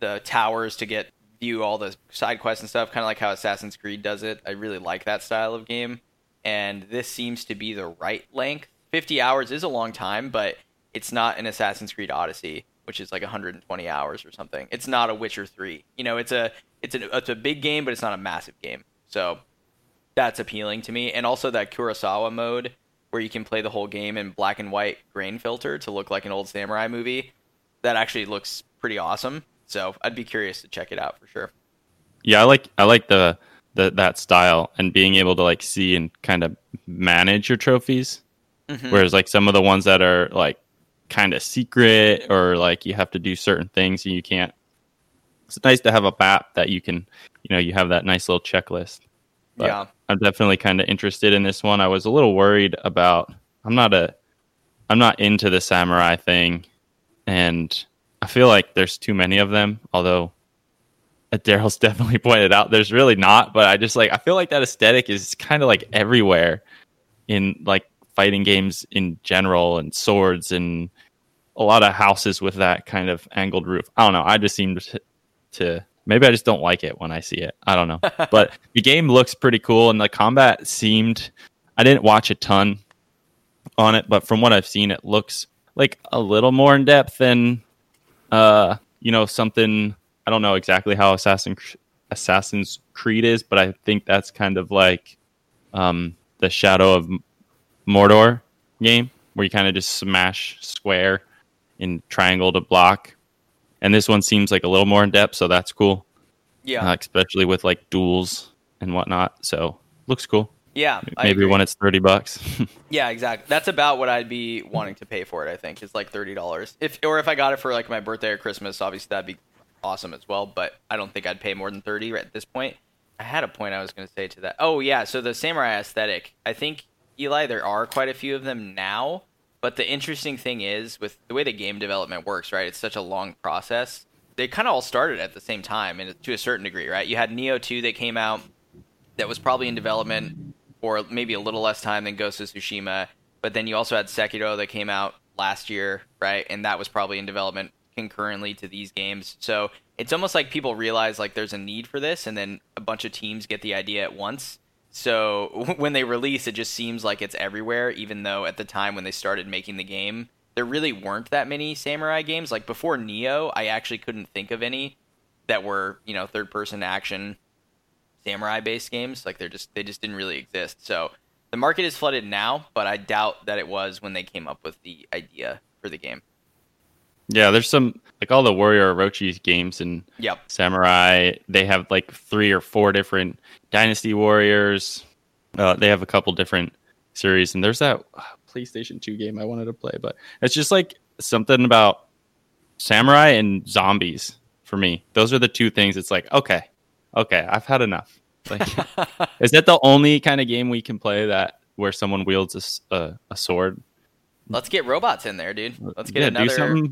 the towers to get view all the side quests and stuff, kind of like how Assassin's Creed does it. I really like that style of game, and this seems to be the right length. 50 hours is a long time, but it's not an Assassin's Creed Odyssey, which is like 120 hours or something. It's not a Witcher 3. You know, it's a it's a it's a big game, but it's not a massive game. So that's appealing to me. And also that Kurosawa mode where you can play the whole game in black and white grain filter to look like an old samurai movie. That actually looks pretty awesome. So I'd be curious to check it out for sure. Yeah, I like I like the, the that style and being able to like see and kind of manage your trophies. Mhm. Whereas like some of the ones that are like kind of secret or like you have to do certain things and you can't. It's nice to have a map that you can, you know, you have that nice little checklist. But yeah. I'm definitely kind of interested in this one. I was a little worried about. I'm not a. I'm not into the samurai thing, and I feel like there's too many of them. Although, Daryl's [laughs] definitely pointed out there's really not. But I just like I feel like that aesthetic is kind of like everywhere in like fighting games in general and swords and a lot of houses with that kind of angled roof. I don't know. I just seem to, to maybe I just don't like it when I see it. I don't know. [laughs] but the game looks pretty cool and the combat seemed I didn't watch a ton on it, but from what I've seen it looks like a little more in depth than uh you know something I don't know exactly how Assassin Assassin's Creed is, but I think that's kind of like um the Shadow of Mordor game where you kind of just smash square in triangle to block. And this one seems like a little more in depth, so that's cool. Yeah. Uh, especially with like duels and whatnot. So looks cool. yeah. Maybe when it's thirty bucks. [laughs] Yeah, exactly. That's about what I'd be wanting to pay for it. I think is like thirty dollars. If or if I got it for like my birthday or Christmas, obviously that'd be awesome as well. But I don't think I'd pay more than thirty right at this point. I had a point I was going to say to that. Oh yeah, so the samurai aesthetic. I think Eli, there are quite a few of them now. But the interesting thing is with the way the game development works, right? It's such a long process. They kind of all started at the same time, and to a certain degree, right? You had Nioh two that came out that was probably in development for maybe a little less time than Ghost of Tsushima. But then you also had Sekiro that came out last year, right? And that was probably in development concurrently to these games. So it's almost like people realize like there's a need for this, and then a bunch of teams get the idea at once. So [laughs] when they release, it just seems like it's everywhere, even though at the time when they started making the game, there really weren't that many samurai games. Like before Nioh, I actually couldn't think of any that were, you know, third person action samurai based games. Like they're just they just didn't really exist. So the market is flooded now, but I doubt that it was when they came up with the idea for the game. Yeah, there's some like all the Warrior Orochi games and Yep. Samurai. They have like three or four different Dynasty Warriors. Uh, they have a couple different series, and there's that uh, PlayStation 2 game I wanted to play, but it's just like something about samurai and zombies for me. Those are the two things. It's like okay, okay, I've had enough. Like, [laughs] is that the only kind of game we can play that where someone wields a a sword? Let's get robots in there, dude. Let's get yeah, another.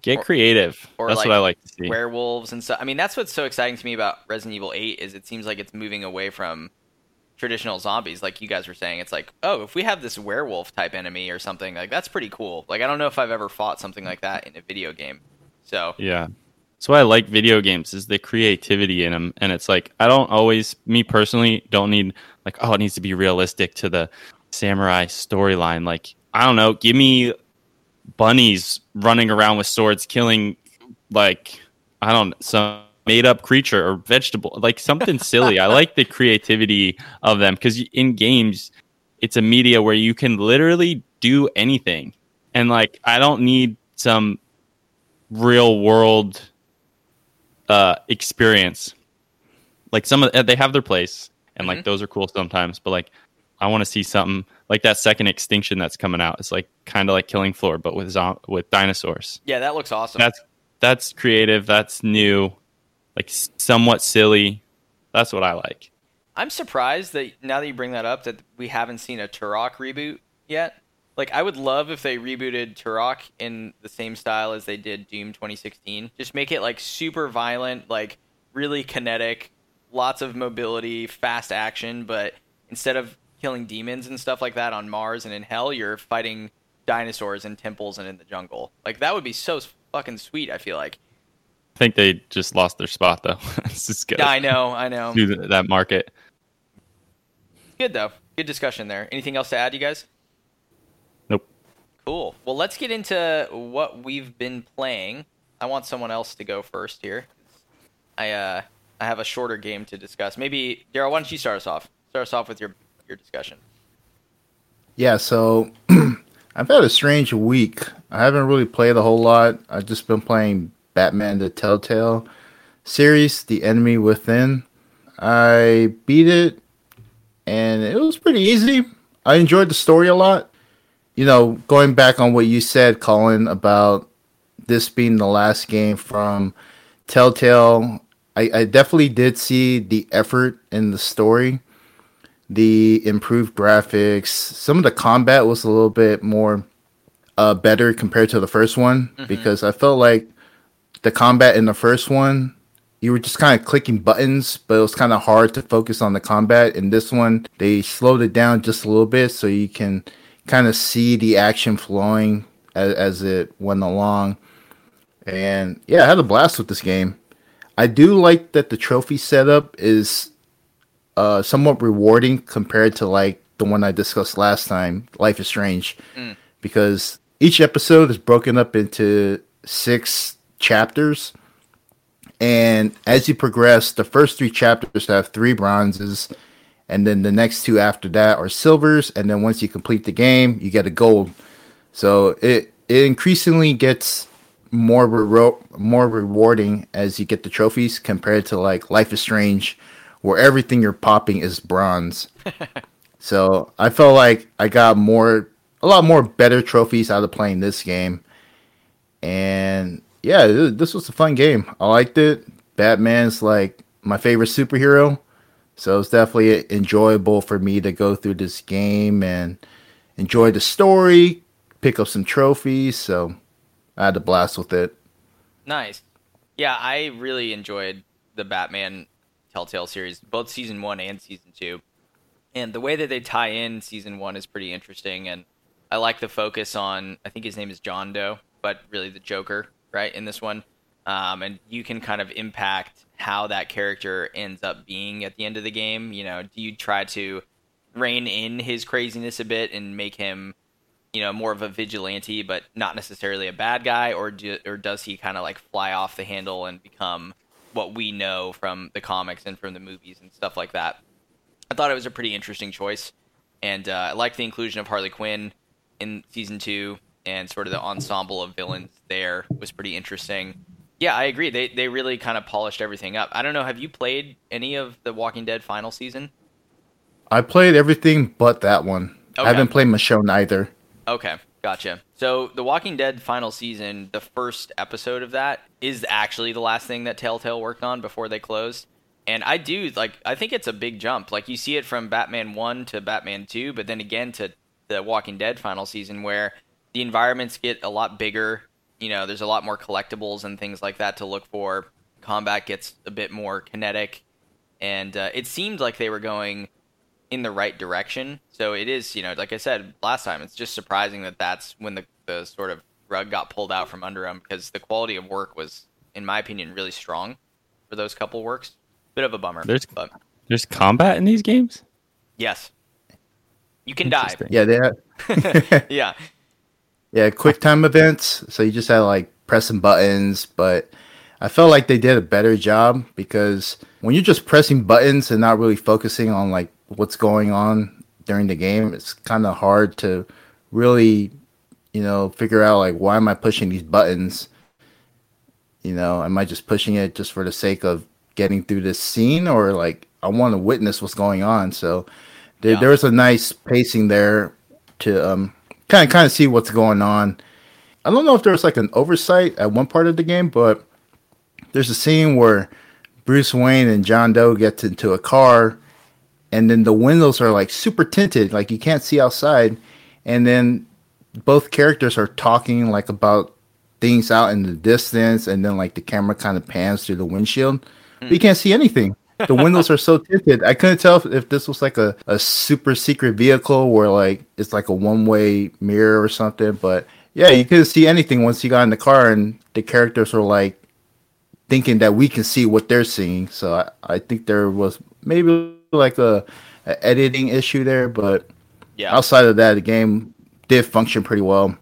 Get Or- creative. or That's like what I like to see. werewolves and stuff. I mean, that's what's so exciting to me about Resident Evil 8 is it seems like it's moving away from traditional zombies like you guys were saying. It's like, oh, if we have this werewolf type enemy or something, like that's pretty cool. Like I don't know if I've ever fought something like that in a video game. So, Yeah. That's why I like video games is the creativity in them. And it's like, I don't always, me personally, don't need like, oh, it needs to be realistic to the samurai storyline. Like, I don't know, give me bunnies running around with swords, killing like, I don't some made up creature or vegetable, like something [laughs] silly. I like the creativity of them because in games, it's a media where you can literally do anything. And like, I don't need some real world uh experience like some of they have their place and like Mhm. those are cool sometimes but like i want to see something like that second extinction that's coming out it's like kind of like killing floor but with with dinosaurs yeah, that looks awesome. that's that's creative that's new like somewhat silly that's what i like I'm surprised that now that you bring that up, that we haven't seen a Turok reboot yet. Like, I would love if they rebooted Turok in the same style as they did Doom 2016. Just make it like super violent, like really kinetic, lots of mobility, fast action, but instead of killing demons and stuff like that on Mars and in Hell, you're fighting dinosaurs in temples and in the jungle. Like, that would be so fucking sweet, I feel like. i think they just lost their spot though [laughs] it's just good Yeah, I know, I know. that market Good, though. Good discussion there. Anything else to add, you guys? nope Cool. Well, let's get into what we've been playing. I want someone else to go first here. I uh, I have a shorter game to discuss. Maybe Daryl, why don't you start us off? Start us off with your your discussion. Yeah, so [clears throat] I've had a strange week. I haven't really played a whole lot. I've just been playing Batman the Telltale series, The Enemy Within. I beat it and it was pretty easy. I enjoyed the story a lot. You know, going back on what you said, Colin, about this being the last game from Telltale, I, I definitely did see the effort in the story the improved graphics. Some of the combat was a little bit more uh, better compared to the first one because I felt like the combat in the first one, you were just kind of clicking buttons, but it was kind of hard to focus on the combat. In this one, they slowed it down just a little bit so you can kind of see the action flowing as, as it went along. And yeah, I had a blast with this game. I do like that the trophy setup is uh, somewhat rewarding compared to like the one I discussed last time, Life is Strange, because each episode is broken up into six chapters, and as you progress, the first three chapters have three bronzes, and then the next two after that are silvers, and then once you complete the game, you get a gold. So it it increasingly gets more rero- more rewarding as you get the trophies compared to like Life is Strange, where everything you're popping is bronze. [laughs] so I felt like I got more, a lot more better trophies out of playing this game, and yeah, this was a fun game. I liked it. Batman's like my favorite superhero, so it's definitely enjoyable for me to go through this game and enjoy the story, pick up some trophies. So I had a blast with it. Nice. Yeah, I really enjoyed the Batman Telltale series, both season one and season two. And the way that they tie in season one is pretty interesting. And I like the focus on, I think his name is John Doe, but really the Joker, right, in this one. Um, and you can kind of impact how that character ends up being at the end of the game. You know, do you try to rein in his craziness a bit and make him you know more of a vigilante but not necessarily a bad guy or do, or does he kind of like fly off the handle and become what we know from the comics and from the movies and stuff like that i thought it was a pretty interesting choice and uh, i like the inclusion of harley quinn in season two and sort of the ensemble of villains there was pretty interesting yeah i agree they, they really kind of polished everything up i don't know have you played any of the walking dead final season I played everything but that one. Okay. I haven't played Michonne either. Okay, gotcha. So, The Walking Dead final season, the first episode of that is actually the last thing that Telltale worked on before they closed. And I do like I think it's a big jump. Like you see it from Batman 1 to Batman 2, but then again to The Walking Dead final season where the environments get a lot bigger. You know, there's a lot more collectibles and things like that to look for. Combat gets a bit more kinetic, and uh, it seemed like they were going in the right direction. So it is, you know, like I said last time, it's just surprising that that's when the the sort of rug got pulled out from under them because the quality of work was, in my opinion, really strong for those couple works. Bit of a bummer. There's but there's combat in these games. yes, you can die. Yeah, they had, [laughs] [laughs] yeah, yeah, quick time events. So you just had like pressing buttons, but I felt like they did a better job because when you're just pressing buttons and not really focusing on like what's going on during the game, it's kind of hard to really, you know, figure out like why am I pushing these buttons? You know, am I just pushing it just for the sake of getting through this scene or like I want to witness what's going on? So there, Yeah. there was a nice pacing there to um kind of kind of see what's going on. I don't know if there was like an oversight at one part of the game, but there's a scene where Bruce Wayne and John Doe get into a car, and then the windows are like super tinted, like you can't see outside, and then both characters are talking like about things out in the distance, and then like the camera kind of pans through the windshield, but you can't see anything. The windows are so tinted. I couldn't tell if, if this was like a, a super secret vehicle where like it's like a one way mirror or something. But yeah, you couldn't see anything once you got in the car, and the characters were like thinking that we can see what they're seeing. So I, I think there was maybe like a, a editing issue there, but yeah. outside of that, the game did function pretty well.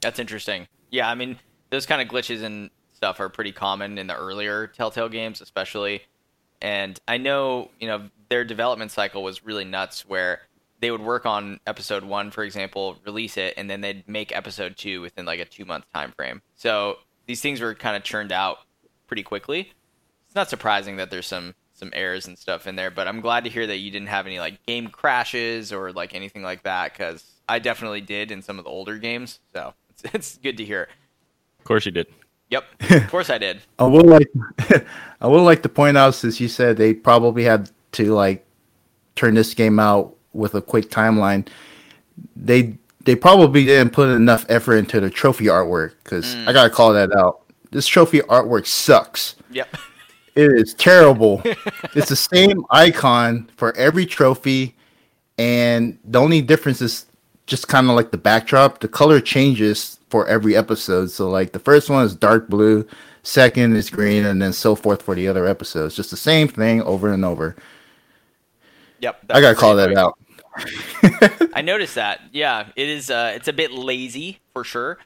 That's interesting. Yeah, I mean, those kind of glitches and stuff are pretty common in the earlier Telltale games, especially. And I know, you know, their development cycle was really nuts where they would work on episode one, for example, release it, and then they'd make episode two within like a two month time frame. So these things were kind of churned out pretty quickly. It's not surprising that there's some some errors and stuff in there, but I'm glad to hear that you didn't have any like game crashes or like anything like that because I definitely did in some of the older games. So it's, [laughs] it's good to hear. Of course you did. Yep, [laughs] of course I did. I would like [laughs] I would like to point out since you said they probably had to like turn this game out with a quick timeline. They they probably didn't put enough effort into the trophy artwork because mm. I gotta call that out. This trophy artwork sucks. Yep. It is terrible. it's the same icon for every trophy, and the only difference is just kind of like the backdrop. The color changes for every episode. So, like, the first one is dark blue, second is green, and then so forth for the other episodes. Just the same thing over and over. Yep. I gotta call that out. [laughs] I noticed that. Yeah, it is. Uh, it's a bit lazy for sure.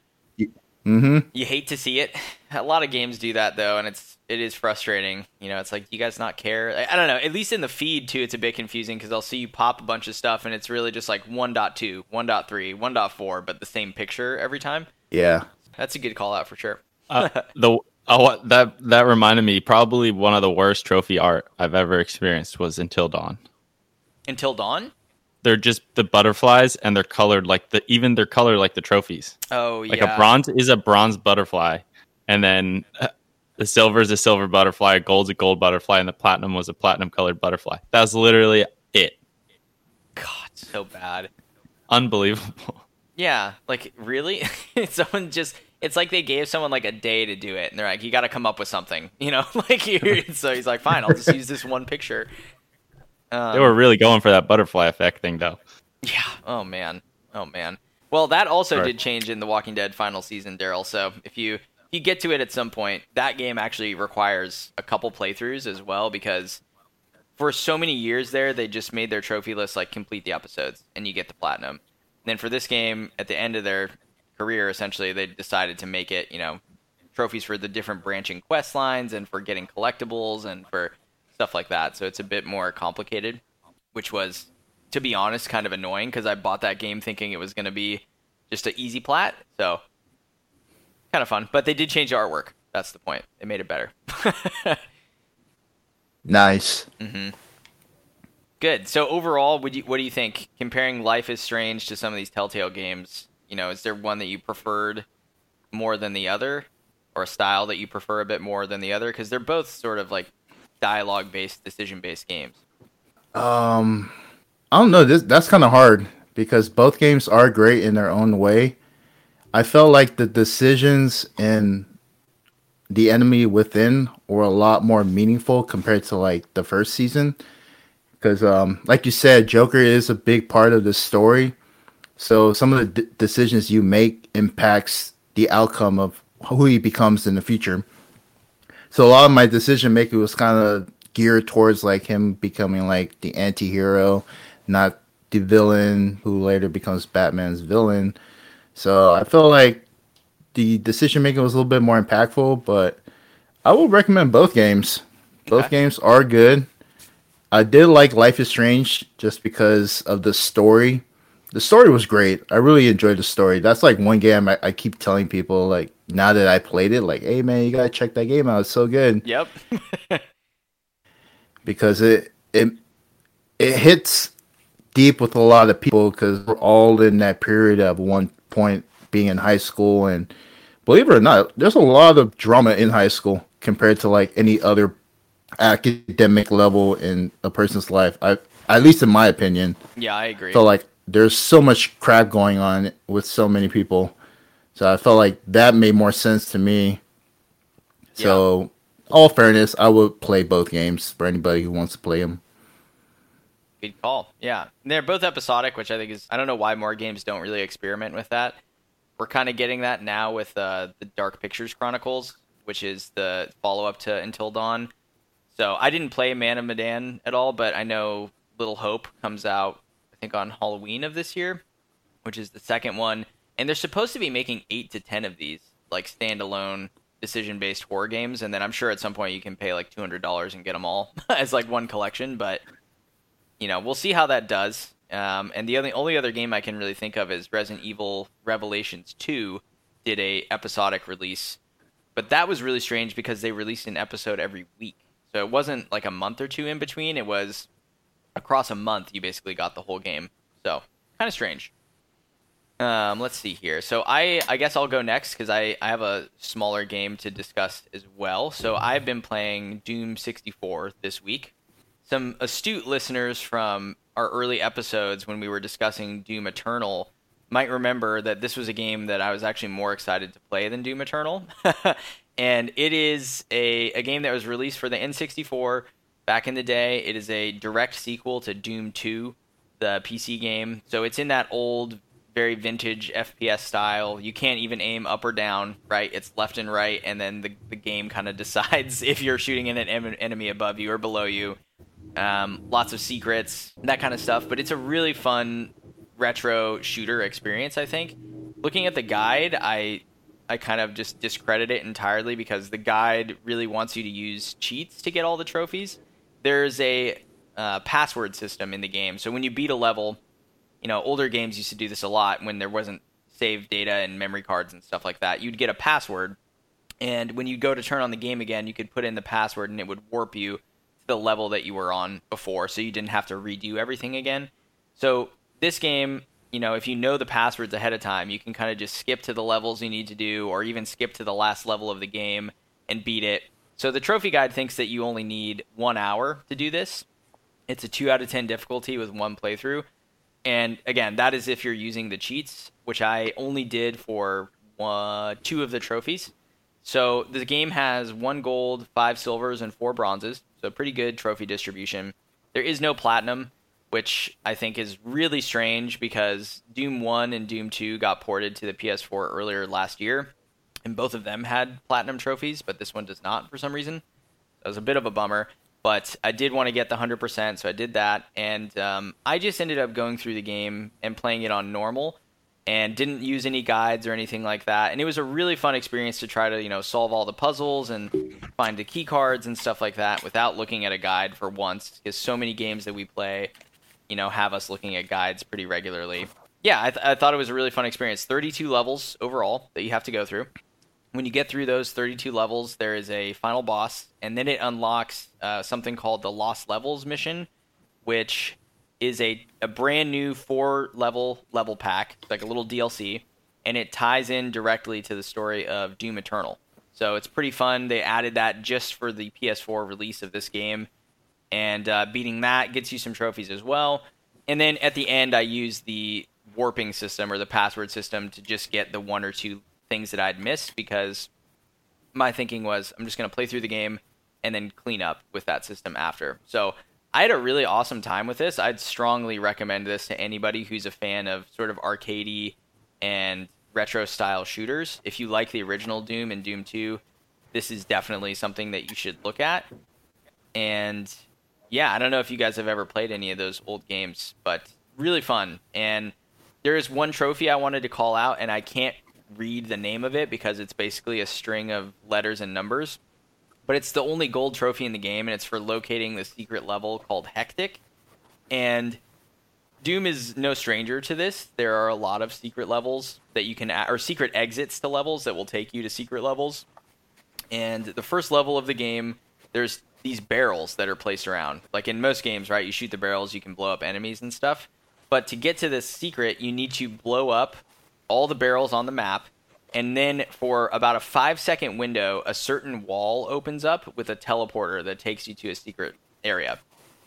hmm You hate to see it. [laughs] A lot of games do that though, and it's it is frustrating. You know, it's like you guys not care. I, I don't know. At least in the feed too, it's a bit confusing because I'll see you pop a bunch of stuff, and it's really just like 1.2, 1.3, 1.4, but the same picture every time. Yeah. That's a good call out for sure. Uh, [laughs] the oh, that that reminded me. Probably one of the worst trophy art I've ever experienced was Until Dawn. Until dawn. They're just the butterflies, and they're colored like the even they're colored like the trophies. Oh Like yeah. Like a bronze is a bronze butterfly, and then uh, the silver is a silver butterfly, gold's a gold butterfly, and the platinum was a platinum colored butterfly. That's literally it. God, so bad. Unbelievable. [laughs] Yeah, like really? [laughs] someone just it's like they gave someone like a day to do it and they're like, You gotta come up with something. [laughs] You know, like you so he's like, Fine, I'll just use this one picture. Um, They were really going for that butterfly effect thing, though. Yeah. Oh man. Oh man. Well, that also Right. did change in the Walking Dead final season, Daryl. So if you if you get to it at some point, that game actually requires a couple playthroughs as well because for so many years there, they just made their trophy list like complete the episodes and you get the platinum. And then for this game, at the end of their career, essentially, they decided to make it, you know, trophies for the different branching quest lines and for getting collectibles and for stuff like that. So it's a bit more complicated, which was, to be honest, kind of annoying because I bought that game thinking it was going to be just an easy plat. So kind of fun. But they did change the artwork. That's the point. They made it better. [laughs] Nice. Mm-hmm. Good. So overall, would you, what do you think? Comparing Life is Strange to some of these Telltale games, you know, is there one that you preferred more than the other, or a style that you prefer a bit more than the other? Because they're both sort of like dialogue-based, decision-based games. Um, I don't know. This that's kind of hard because both games are great in their own way. I felt like the decisions in the enemy within were a lot more meaningful compared to like the first season. Because, um, like you said, Joker is a big part of the story. So some of the d- decisions you make impacts the outcome of who he becomes in the future. So a lot of my decision making was kind of geared towards like him becoming like the anti-hero, not the villain who later becomes Batman's villain. So I feel like the decision making was a little bit more impactful, but I would recommend both games. Both Okay. games are good. I did like Life is Strange just because of the story. The story was great. I really enjoyed the story. That's like one game I, I keep telling people like now that I played it, like, hey man, you gotta check that game out. It's so good Yep. [laughs] because it it it hits deep with a lot of people because we're all in that period of one point being in high school and believe it or not there's a lot of drama in high school compared to like any other academic level in a person's life i at least in my opinion. Yeah, I agree. felt like there's so much crap going on with so many people so i felt like that made more sense to me. So all fairness i would play both games for anybody who wants to play them Good call. Yeah. And they're both episodic, which I think is I don't know why more games don't really experiment with that. We're kind of getting that now with uh, the Dark Pictures Chronicles, which is the follow up to Until Dawn. So I didn't play Man of Medan at all, but I know Little Hope comes out I think on Halloween of this year, which is the second one, and they're supposed to be making 8 to 10 of these like standalone decision-based horror games and then I'm sure at some point you can pay like $200 and get them all [laughs] as like one collection, but you know, we'll see how that does. Um, and the only only other game I can really think of is Resident Evil Revelations 2 did a episodic release, but that was really strange because they released an episode every week. So it wasn't like a month or two in between. It was across a month. You basically got the whole game. So kind of strange. Um, let's see here. So I I guess I'll go next because I I have a smaller game to discuss as well. So I've been playing Doom 64 this week some astute listeners from our early episodes when we were discussing Doom Eternal might remember that this was a game that I was actually more excited to play than Doom Eternal. [laughs] and it is a, a game that was released for the N64 back in the day. It is a direct sequel to Doom 2, the PC game. So it's in that old, very vintage FPS style. You can't even aim up or down, right? It's left and right, and then the, the game kind of [laughs] decides if you're shooting at an em- enemy above you or below you um, lots of secrets, that kind of stuff. But it's a really fun retro shooter experience. I think. Looking at the guide, I I kind of just discredit it entirely because the guide really wants you to use cheats to get all the trophies. There's a uh, password system in the game, so when you beat a level, you know older games used to do this a lot when there wasn't saved data and memory cards and stuff like that. You'd get a password, and when you go to turn on the game again, you could put in the password and it would warp you the level that you were on before, so you didn't have to redo everything again. So this game, you know, if you know the passwords ahead of time, you can kind of just skip to the levels you need to do, or even skip to the last level of the game and beat it. So the trophy guide thinks that you only need one hour to do this. It's a two out of ten difficulty with one playthrough, and again, that is if you're using the cheats, which I only did for one, two of the trophies. So the game has one gold, five silvers, and four bronzes. So pretty good trophy distribution. There is no platinum, which I think is really strange because Doom 1 and Doom 2 got ported to the PS4 earlier last year, and both of them had platinum trophies, but this one does not for some reason. That was a bit of a bummer, but I did want to get the 100%, so I did that, and um, I just ended up going through the game and playing it on normal and didn't use any guides or anything like that. And it was a really fun experience to try to, you know, solve all the puzzles and find the key cards and stuff like that without looking at a guide for once because so many games that we play, you know, have us looking at guides pretty regularly. Yeah, I, th- I thought it was a really fun experience. 32 levels overall that you have to go through. When you get through those 32 levels, there is a final boss, and then it unlocks uh, something called the Lost Levels mission, which is a, a brand new four level level pack, like a little DLC, and it ties in directly to the story of Doom Eternal. So it's pretty fun. They added that just for the PS4 release of this game, and uh, beating that gets you some trophies as well. And then at the end, I use the warping system or the password system to just get the one or two things that I'd missed because my thinking was I'm just going to play through the game and then clean up with that system after. So I had a really awesome time with this. I'd strongly recommend this to anybody who's a fan of sort of arcadey and retro style shooters. If you like the original Doom and Doom 2, this is definitely something that you should look at. And yeah, I don't know if you guys have ever played any of those old games, but really fun. And there is one trophy I wanted to call out, and I can't read the name of it because it's basically a string of letters and numbers. But it's the only gold trophy in the game, and it's for locating the secret level called Hectic. And Doom is no stranger to this. There are a lot of secret levels that you can, or secret exits to levels that will take you to secret levels. And the first level of the game, there's these barrels that are placed around. Like in most games, right? You shoot the barrels, you can blow up enemies and stuff. But to get to this secret, you need to blow up all the barrels on the map. And then for about a five second window, a certain wall opens up with a teleporter that takes you to a secret area.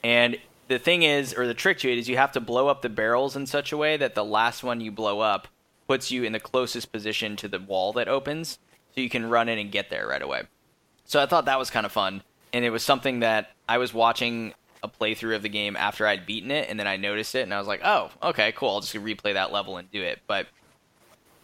And the thing is, or the trick to it is, you have to blow up the barrels in such a way that the last one you blow up puts you in the closest position to the wall that opens, so you can run in and get there right away. So I thought that was kind of fun, and it was something that I was watching a playthrough of the game after I'd beaten it, and then I noticed it, and I was like, oh, okay, cool. I'll just replay that level and do it. But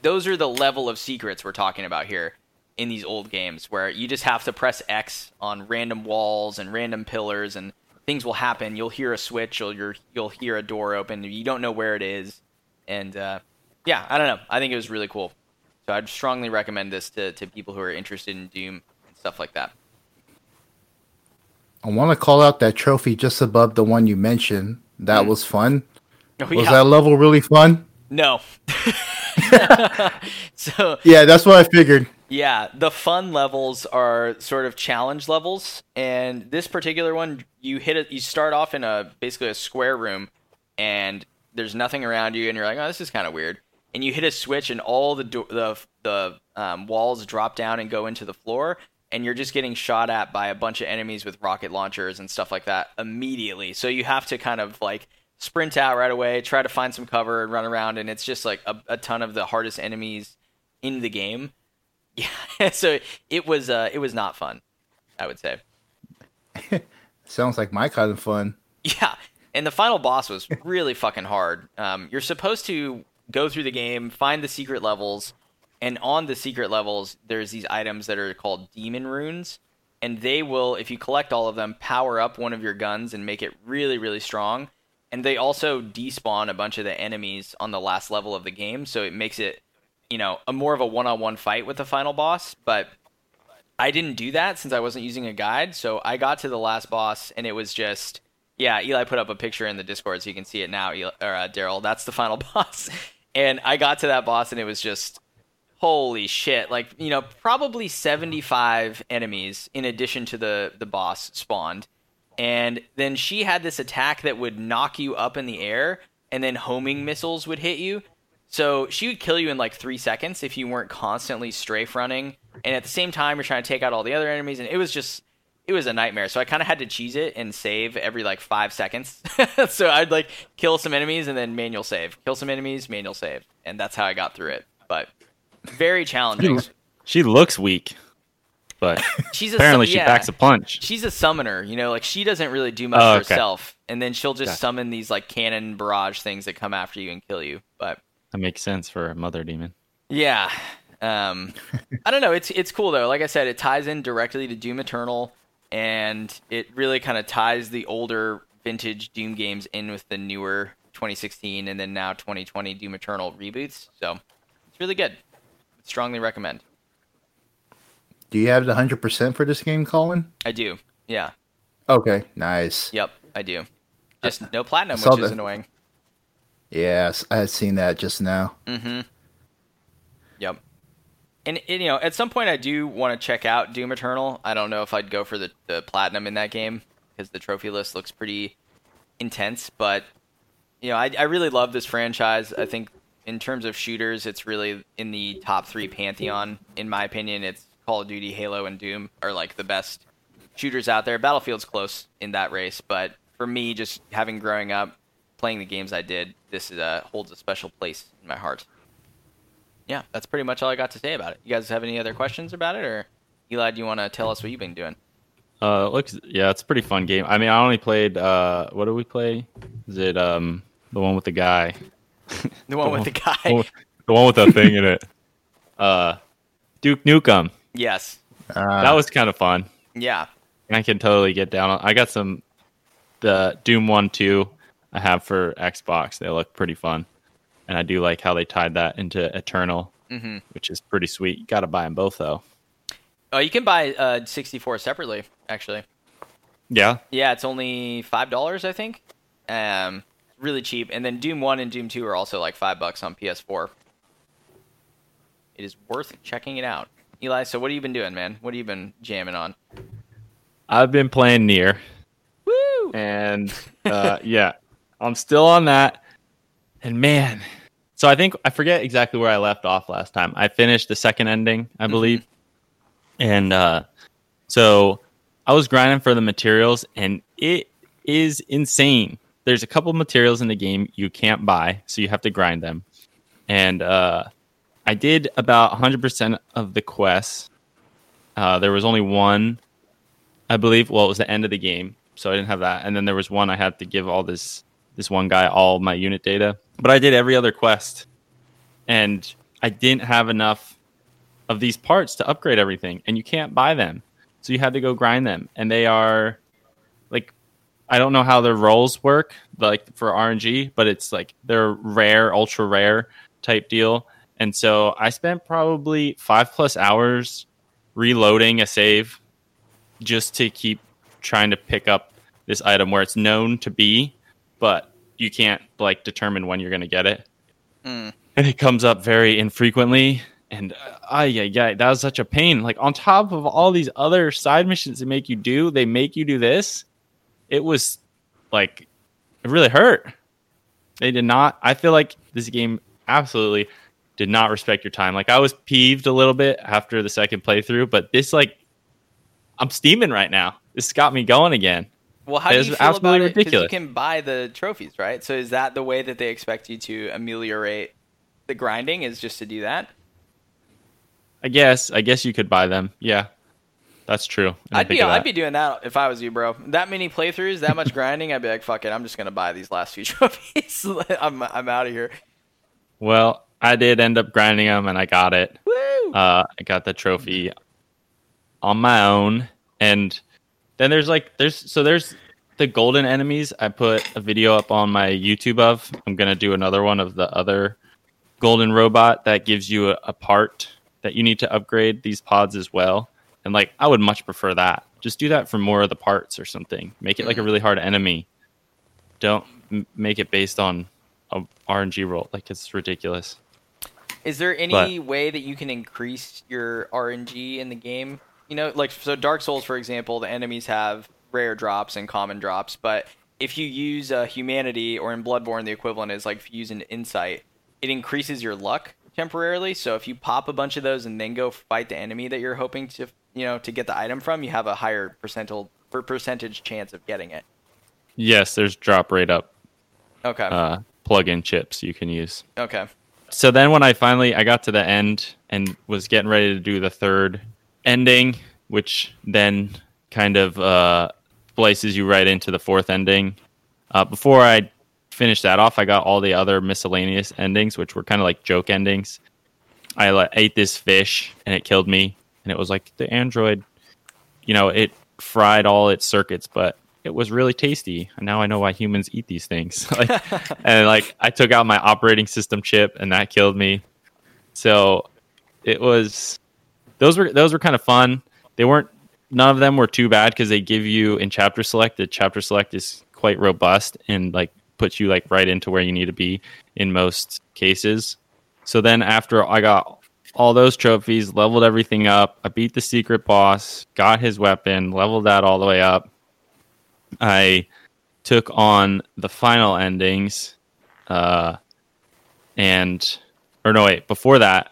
those are the level of secrets we're talking about here in these old games, where you just have to press X on random walls and random pillars, and things will happen. You'll hear a switch, or you'll you'll hear a door open. You don't know where it is, and uh, yeah, I don't know. I think it was really cool. So I'd strongly recommend this to, to people who are interested in Doom and stuff like that. I want to call out that trophy just above the one you mentioned. That mm. was fun. Oh, was yeah. that level really fun? No. [laughs] [laughs] so yeah, that's what I figured. Yeah, the fun levels are sort of challenge levels, and this particular one, you hit it. You start off in a basically a square room, and there's nothing around you, and you're like, oh, this is kind of weird. And you hit a switch, and all the do- the the um, walls drop down and go into the floor, and you're just getting shot at by a bunch of enemies with rocket launchers and stuff like that immediately. So you have to kind of like sprint out right away, try to find some cover and run around, and it's just like a, a ton of the hardest enemies in the game. [laughs] Yeah, so it was uh, it was not fun, I would say. [laughs] Sounds like my kind of fun. Yeah, and the final boss was really fucking hard. Um, you're supposed to go through the game, find the secret levels, and on the secret levels, there's these items that are called demon runes. And they will, if you collect all of them, power up one of your guns and make it really, really strong. And they also despawn a bunch of the enemies on the last level of the game. So it makes it, you know, a more of a one on one fight with the final boss. But I didn't do that since I wasn't using a guide. So I got to the last boss and it was just. Yeah, Eli put up a picture in the Discord so you can see it now, Eli, or uh, Daryl. That's the final [laughs] boss. And I got to that boss and it was just holy shit like you know probably 75 enemies in addition to the the boss spawned and then she had this attack that would knock you up in the air and then homing mm-hmm. missiles would hit you. So she would kill you in like three seconds if you weren't constantly strafe running. And at the same time you're trying to take out all the other enemies and it was just it was a nightmare. So i kind of had to cheese it and save every like five seconds. [laughs] So i'd like kill some enemies and then manual save. Kill some enemies manual save. And that's how i got through it. But very challenging. She looks weak, but [laughs] she's apparently yeah, she packs a punch. She's a summoner, you know, like she doesn't really do much oh, okay. herself, and then she'll just gotcha. summon these like cannon barrage things that come after you and kill you. But that makes sense for a mother demon. Yeah, um, I don't know. It's it's cool though. Like I said, it ties in directly to Doom Eternal, and it really kind of ties the older vintage Doom games in with the newer 2016 and then now 2020 Doom Eternal reboots. So it's really good strongly recommend. Do you have the hundred percent for this game, Colin? I do. Yeah. Okay. Nice. Yep, I do. Just no platinum, which is annoying. Yes, I had seen that just now. Mm-hmm. Yep. And, and, you know, at some point, I do want to check out Doom Eternal. I don't know if I'd go for the, the platinum in that game because the trophy list looks pretty intense. But you know, I I really love this franchise. I think in terms of shooters, it's really in the top three pantheon. In my opinion, it's Call of Duty, Halo, and Doom are like the best shooters out there. Battlefield's close in that race, but for me, just having growing up playing the games I did, this is, uh, holds a special place in my heart. Yeah, that's pretty much all I got to say about it. You guys have any other questions about it, or Eli, do you want to tell us what you've been doing? Uh, looks yeah, it's a pretty fun game. I mean, I only played uh, what do we play? Is it um the one with the guy? [laughs] The one with the [laughs] guy. the one with the thing in it. Uh, Duke Nukem. Yes. Uh, That was kind of fun. Yeah. I can totally get down. I got some the Doom One Two I have for Xbox. They look pretty fun, and I do like how they tied that into Eternal, hmm which is pretty sweet. You got to buy them both though. Oh, you can buy uh, 64 separately, actually. Yeah, Yeah, it's only five dollars, I think. Um, really cheap. And then Doom One and Doom Two are also like five bucks on PS4. It is worth checking it out. Eli, so what have you been doing, man? What have you been jamming on? I've been playing NieR, Woo! and [laughs] uh, yeah, I'm still on that. And man, so I think I forget exactly where I left off last time. I finished the second ending, I believe, and uh, so I was grinding for the materials, and it is insane. There's a couple materials in the game you can't buy, so you have to grind them. And uh, I did about 100% of the quests. Uh, there was only one, I believe. Well, it was the end of the game, so I didn't have that. And then there was one I had to give all this this one guy all my unit data. But I did every other quest, and I didn't have enough of these parts to upgrade everything, and you can't buy them, so you had to go grind them, and they are like I don't know how their rolls work, like for RNG, but it's like they're rare, ultra rare type deal. And so I spent probably five plus hours reloading a save just to keep trying to pick up this item where it's known to be, but you can't like determine when you're going to get it. Mm. And it comes up very infrequently. And uh, yeah, yeah, that was such a pain. Like on top of all these other side missions they make you do, they make you do this. It was like it really hurt. They did not. I feel like this game absolutely did not respect your time. Like I was peeved a little bit after the second playthrough, but this like I'm steaming right now. This got me going again. Well, how do you feel about it? 'Cause you can buy the trophies, right? So is that the way that they expect you to ameliorate the grinding? Is just to do that? I guess. I guess you could buy them. Yeah, that's true. I'd be I'd be doing that if I was you, bro. That many playthroughs, that much [laughs] grinding, I'd be like, fuck it, I'm just gonna buy these last few [laughs] trophies. [laughs] I'm I'm out of here. Well, I did end up grinding them, and I got it. Woo! Uh, I got the trophy on my own, and then there's like there's so there's the golden enemies. I put a video up on my YouTube of. I'm gonna do another one of the other golden robot that gives you a, a part that you need to upgrade these pods as well. And like I would much prefer that. Just do that for more of the parts or something. Make it like a really hard enemy. Don't m- make it based on a RNG roll. Like it's ridiculous. Is there any way that you can increase your RNG in the game? You know, like so Dark Souls, for example, the enemies have rare drops and common drops, but if you use uh, humanity or in Bloodborne, the equivalent is like if you use an insight, it increases your luck temporarily. So if you pop a bunch of those and then go fight the enemy that you're hoping to, you know, to get the item from, you have a higher percentile per percentage chance of getting it. Yes, there's drop rate up Okay. uh, plug-in chips you can use. okay. So then when I finally I got to the end and was getting ready to do the third ending, which then kind of uh, places you right into the fourth ending. Uh, before I finished that off, I got all the other miscellaneous endings, which were kind of like joke endings. I like, ate this fish and it killed me, and it was like the android, you know, it fried all its circuits, but it was really tasty. And now I know why humans eat these things. [laughs] like, [laughs] and like I took out my operating system chip, and that killed me. So it was those were those were kind of fun. They weren't none of them were too bad because they give you in chapter select. The chapter select is quite robust and like puts you like right into where you need to be in most cases. So then after I got all those trophies, leveled everything up, I beat the secret boss, got his weapon, leveled that all the way up. I took on the final endings, uh, and or no wait, before that,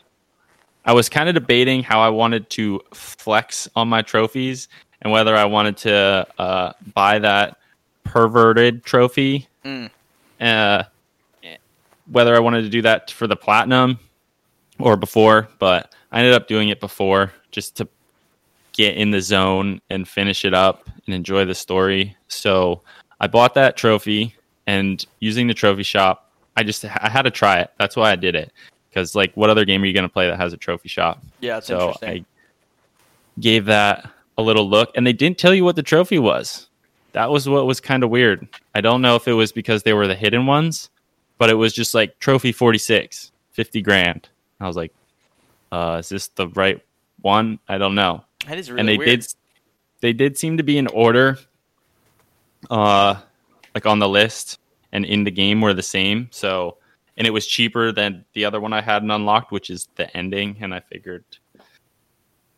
I was kind of debating how I wanted to flex on my trophies and whether I wanted to uh, buy that perverted trophy Mm. uh, whether I wanted to do that for the platinum or before, but I ended up doing it before just to get in the zone and finish it up and enjoy the story. So I bought that trophy and using the trophy shop, I just I had to try it. That's why I did it because like what other game are you going to play that has a trophy shop? Yeah, so interesting. I gave that a little look, and they didn't tell you what the trophy was. That was what was kind of weird. I don't know if it was because they were the hidden ones, but it was just like trophy 46, 50 grand. I was like, uh, is this the right one? I don't know. That is really and they weird. did they did seem to be in order uh like on the list and in the game were the same. So and it was cheaper than the other one I hadn't unlocked, which is the ending, and I figured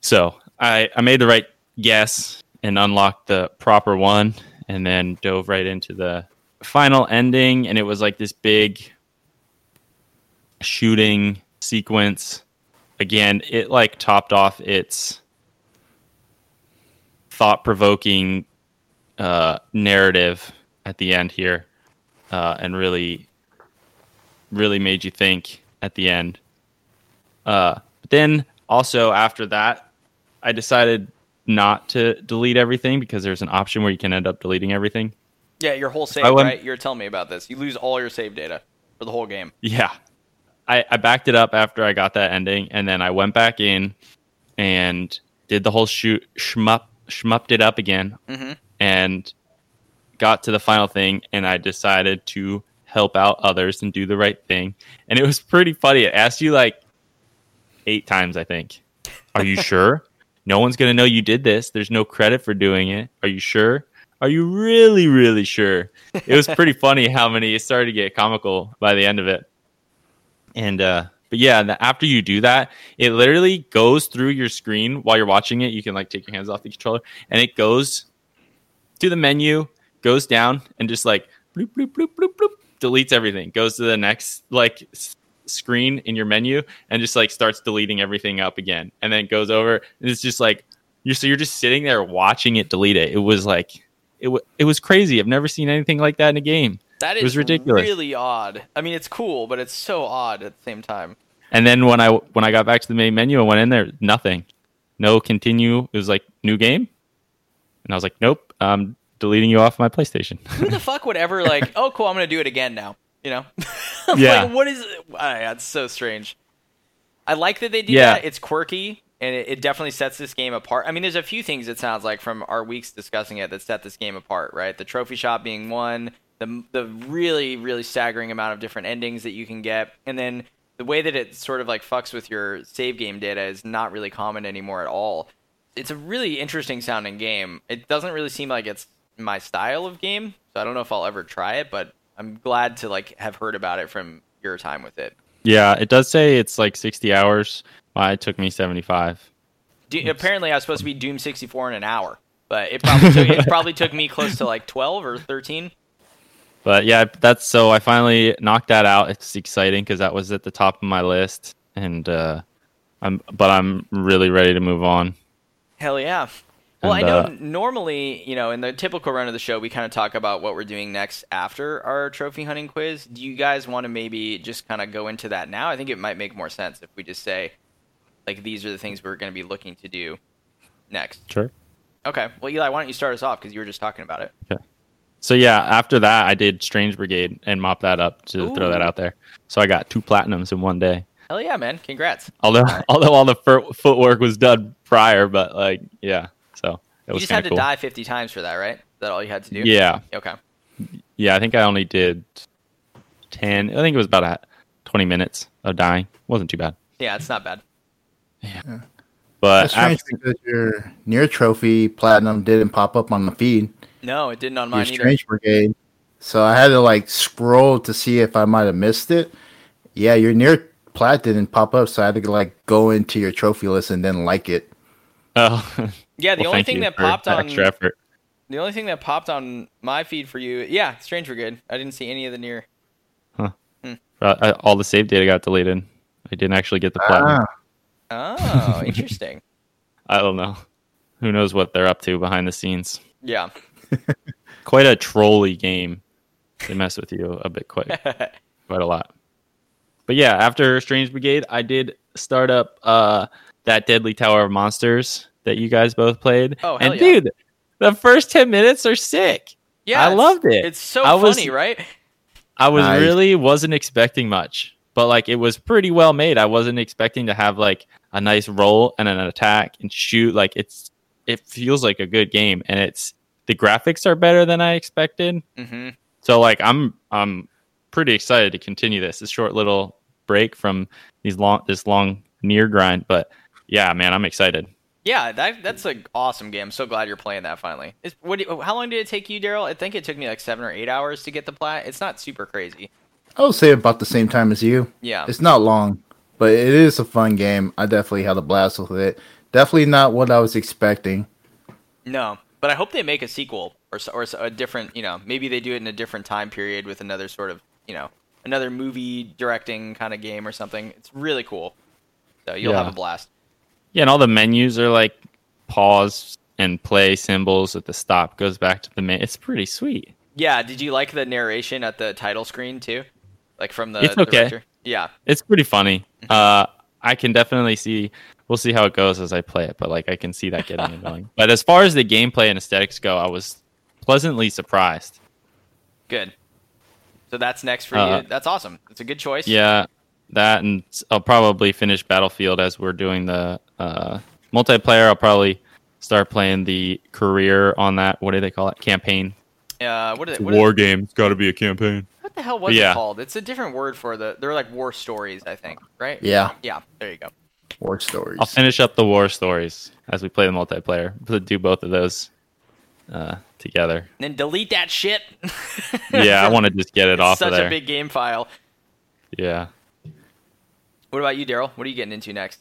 so I, I made the right guess and unlocked the proper one and then dove right into the final ending and it was like this big shooting sequence again it like topped off its thought-provoking uh, narrative at the end here uh, and really really made you think at the end uh, but then also after that i decided not to delete everything because there's an option where you can end up deleting everything yeah, your whole save, went- right? You're telling me about this. You lose all your save data for the whole game. Yeah. I, I backed it up after I got that ending, and then I went back in and did the whole shoot shmup shmupped it up again, Mhm. and got to the final thing, and I decided to help out others and do the right thing, and it was pretty funny. It asked you like eight times, I think. Are you [laughs] sure? No one's gonna know you did this. There's no credit for doing it. Are you sure? Are you really, really sure? It was pretty [laughs] funny how many it started to get comical by the end of it. And uh but yeah, after you do that, it literally goes through your screen while you're watching it. You can like take your hands off the controller and it goes to the menu, goes down and just like bloop bloop bloop bloop bloop deletes everything. Goes to the next like screen in your menu and just like starts deleting everything up again. And then goes over and it's just like you're so you're just sitting there watching it delete it. It was like it w- it was crazy. I've never seen anything like that in a game. That It is was ridiculous. really odd. I mean, it's cool, but it's so odd at the same time. And then when I when I got back to the main menu and went in there, nothing, no continue. It was like new game, and I was like, nope, I'm deleting you off my PlayStation. [laughs] Who the fuck would ever like? [laughs] Oh, cool! I'm gonna do it again now. You know? [laughs] Yeah. like, what is? Yeah, it's so strange. I like that they do Yeah. that. It's quirky, and it, it definitely sets this game apart. I mean, there's a few things it sounds like from our weeks discussing it that set this game apart, right? The trophy shop being one, the the really really staggering amount of different endings that you can get, and then the way that it sort of like fucks with your save game data is not really common anymore at all. It's a really interesting sounding game. It doesn't really seem like it's my style of game, so I don't know if I'll ever try it, but I'm glad to like have heard about it from your time with it. yeah, it does say it's like 60 hours. It took me 75. Do- apparently, I was supposed to be Doom 64 in an hour, but it probably took, it probably took me close to like 12 or 13. But yeah, that's so I finally knocked that out. It's exciting because that was at the top of my list, and uh, I'm but I'm really ready to move on. Hell yeah. Well, And, I know uh, normally, you know, in the typical run of the show, we kind of talk about what we're doing next after our trophy hunting quiz. Do you guys want to maybe just kind of go into that now? I think it might make more sense if we just say, like, these are the things we're going to be looking to do next. Sure. Okay. Well, Eli, why don't you start us off because you were just talking about it. So yeah, after that, I did Strange Brigade and mop that up to throw that out there. So I got two platinums in one day. Hell yeah, man! Congrats. Although [laughs] although all the fir- footwork was done prior, but like yeah, so it was fantastic. You was just had to cool. die 50 times for that, right? Is that all you had to do? Yeah, Okay. yeah. I think I only did ten. I think it was about a, twenty minutes of dying. wasn't too bad. Yeah, it's not bad. Yeah. But That's strange after- because your NieR trophy platinum didn't pop up on the feed. No, it didn't on Your mine either. Strange Brigade. So I had to like scroll to see if I might have missed it. Yeah, your NieR plat didn't pop up, so I had to like go into your trophy list and then like it. oh, [laughs] Yeah, the well, only thing that popped on extra effort. the only thing that popped on my feed for you, yeah, Strange Brigade. I didn't see any of the NieR. Uh, I- all the save data got deleted. I didn't actually get the platinum. Ah, Oh, [laughs] interesting. I don't know. Who knows what they're up to behind the scenes? Yeah. [laughs] Quite a trolly game. they mess with you a bit quite [laughs] quite a lot. But yeah, after Strange Brigade, I did start up uh that Deadly Tower of Monsters that you guys both played. Oh, hell and yeah. dude, the first ten minutes are sick. Yeah, I loved it. It's so I was- funny, right? I was Nice. really wasn't expecting much, but like it was pretty well made. I wasn't expecting to have like a nice roll and an attack and shoot. Like it's it feels like a good game, and it's the graphics are better than I expected. hmm So like I'm I'm pretty excited to continue this. This short little break from these long this long NieR grind, but yeah, man, I'm excited. Yeah, that that's an awesome game. I'm so glad you're playing that finally. Is, what do you, how long did it take you, Daryl? I think it took me like seven or eight hours to get the plat. It's not super crazy. I would say about the same time as you. Yeah. It's not long, but it is a fun game. I definitely had a blast with it. Definitely not what I was expecting. No, but I hope they make a sequel or or a different. You know, maybe they do it in a different time period with another sort of you know another movie directing kind of game or something. It's really cool. So you'll Yeah. have a blast. Yeah, and all the menus are like pause and play symbols at the stop goes back to the main. It's pretty sweet. Yeah. Did you like the narration at the title screen too? Like from the It's okay. director? Yeah. It's pretty funny. Uh, I can definitely see. We'll see how it goes as I play it, but like I can see that getting annoying. But as far as the gameplay and aesthetics go, I was pleasantly surprised. Good. So that's next for Uh, you. That's awesome. It's a good choice. Yeah, that and I'll probably finish Battlefield as we're doing the uh, multiplayer. I'll probably start playing the career on that. What do they call it? Campaign. Uh, what is it? It's a What, is- war game. It's got to be a campaign. what the hell was Yeah. it called? It's a different word for the. They're like war stories, I think. Right? Yeah, Yeah. There you go. War stories. I'll finish up the war stories as we play the multiplayer. We'll do both of those uh, together. And then delete that shit. [laughs] Yeah, I want to just get it It's off such of there. Such a big game file. yeah. What about you, Daryl? What are you getting into next?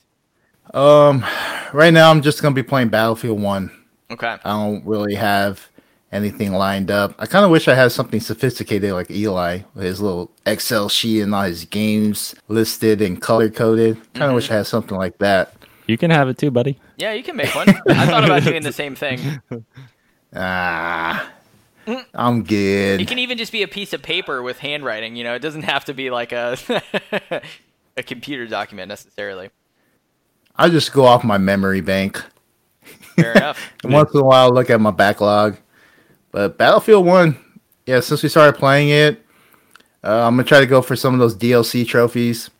Um, right now I'm just gonna be playing Battlefield One. Okay. I don't really have anything lined up. I kind of wish I had something sophisticated like Eli with his little Excel sheet and all his games listed and color coded. Kind of wish I had something like that. You can have it too, buddy. Yeah, you can make one. I thought about doing the same thing. [laughs] Ah, I'm good. It can even just be a piece of paper with handwriting. You know, it doesn't have to be like a [laughs] a computer document necessarily. I just go off my memory bank. Fair enough. [laughs] Once in a while, look at my backlog. But Battlefield One, yeah, since we started playing it, uh, I'm gonna try to go for some of those DLC trophies.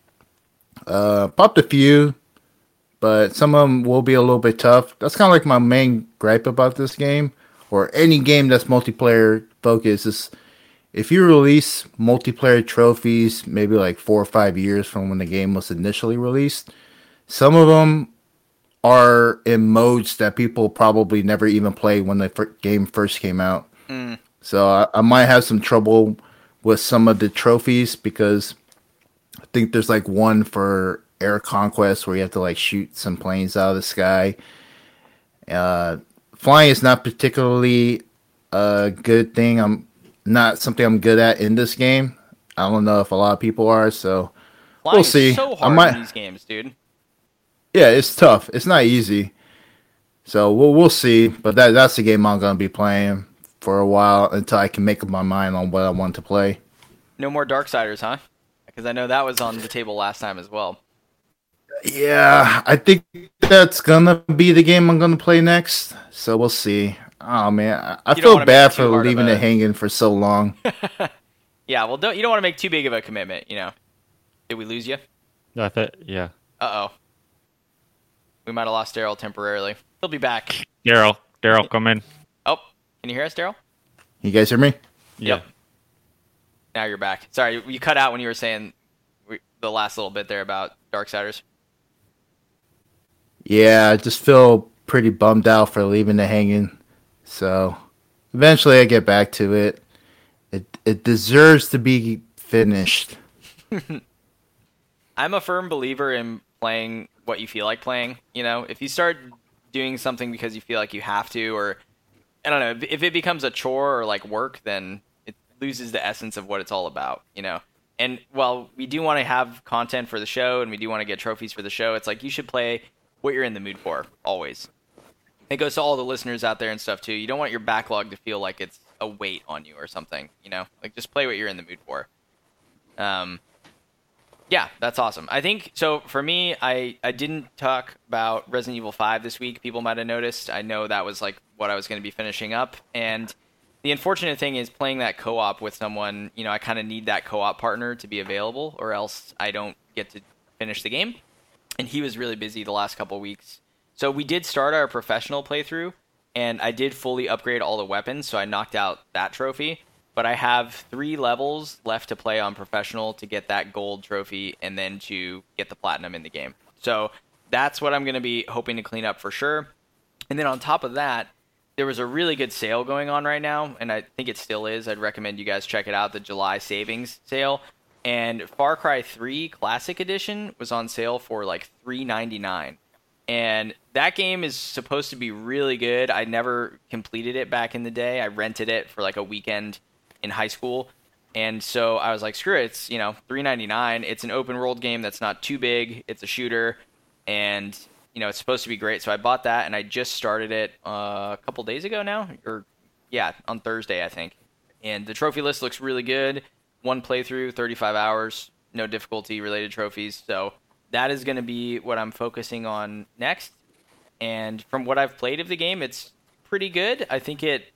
Uh, popped a few, but some of them will be a little bit tough. That's kind of like my main gripe about this game, or any game that's multiplayer focused. Is if you release multiplayer trophies, maybe like four or five years from when the game was initially released, some of them are in modes that people probably never even played when the fir- game first came out. So I, I might have some trouble with some of the trophies because I think there's like one for air conquest where you have to like shoot some planes out of the sky. Uh, flying is not particularly a good thing. I'm not something I'm good at in this game. I don't know if a lot of people are. So Flying We'll see. so I might- in these games, dude. Yeah, it's tough. It's not easy. So we'll we'll see. But that that's the game I'm gonna be playing for a while until I can make up my mind on what I want to play. No more Darksiders, huh? Because I know that was on the table last time as well. Yeah, I think that's gonna be the game I'm gonna play next. So we'll see. Oh man, I, I You feel bad for leaving a- it hanging for so long. [laughs] Yeah, well, don't you don't want to make too big of a commitment, you know? Did we lose you? No, I thought, yeah. Uh oh. We might have lost Daryl temporarily. He'll be back. Daryl, Daryl, come in. Oh, can you hear us, Daryl? You guys hear me? Yep. Now you're back. Sorry, you cut out when you were saying the last little bit there about Darksiders. Yeah, I just feel pretty bummed out for leaving it hanging. So eventually I get back to it. It it deserves to be finished. [laughs] I'm a firm believer in playing what you feel like playing. You know, if you start doing something because you feel like you have to, or I don't know, if it becomes a chore or like work, then it loses the essence of what it's all about. You know, and while we do want to have content for the show and we do want to get trophies for the show, it's like you should play what you're in the mood for always. It goes to all the listeners out there and stuff too. You don't want your backlog to feel like it's a weight on you or something. You know, like just play what you're in the mood for. Um, yeah, that's awesome. I think so. For me, I I didn't talk about Resident Evil Five this week. People might have noticed. I know that was like what I was going to be finishing up, and the unfortunate thing is playing that co-op with someone. You know, I kind of need that co-op partner to be available, or else I don't get to finish the game. And he was really busy the last couple weeks, so we did start our professional playthrough, and I did fully upgrade all the weapons, so I knocked out that trophy. But I have three levels left to play on professional to get that gold trophy, and then to get the platinum in the game. So that's what I'm going to be hoping to clean up for sure. And then on top of that, there was a really good sale going on right now, and I think it still is. I'd recommend you guys check it out, the July savings sale. And Far Cry 3 Classic Edition was on sale for like $3.99. And that game is supposed to be really good. I never completed it back in the day. I rented it for like a weekend in high school. And so I was like, screw it, it's, you know, $3.99. It's an open world game that's not too big. It's a shooter and you know, it's supposed to be great. So I bought that and I just started it uh, a couple days ago now or yeah, on Thursday, I think. And the trophy list looks really good. One playthrough, 35 hours, no difficulty related trophies. So that is going to be what I'm focusing on next. And from what I've played of the game, it's pretty good. I think it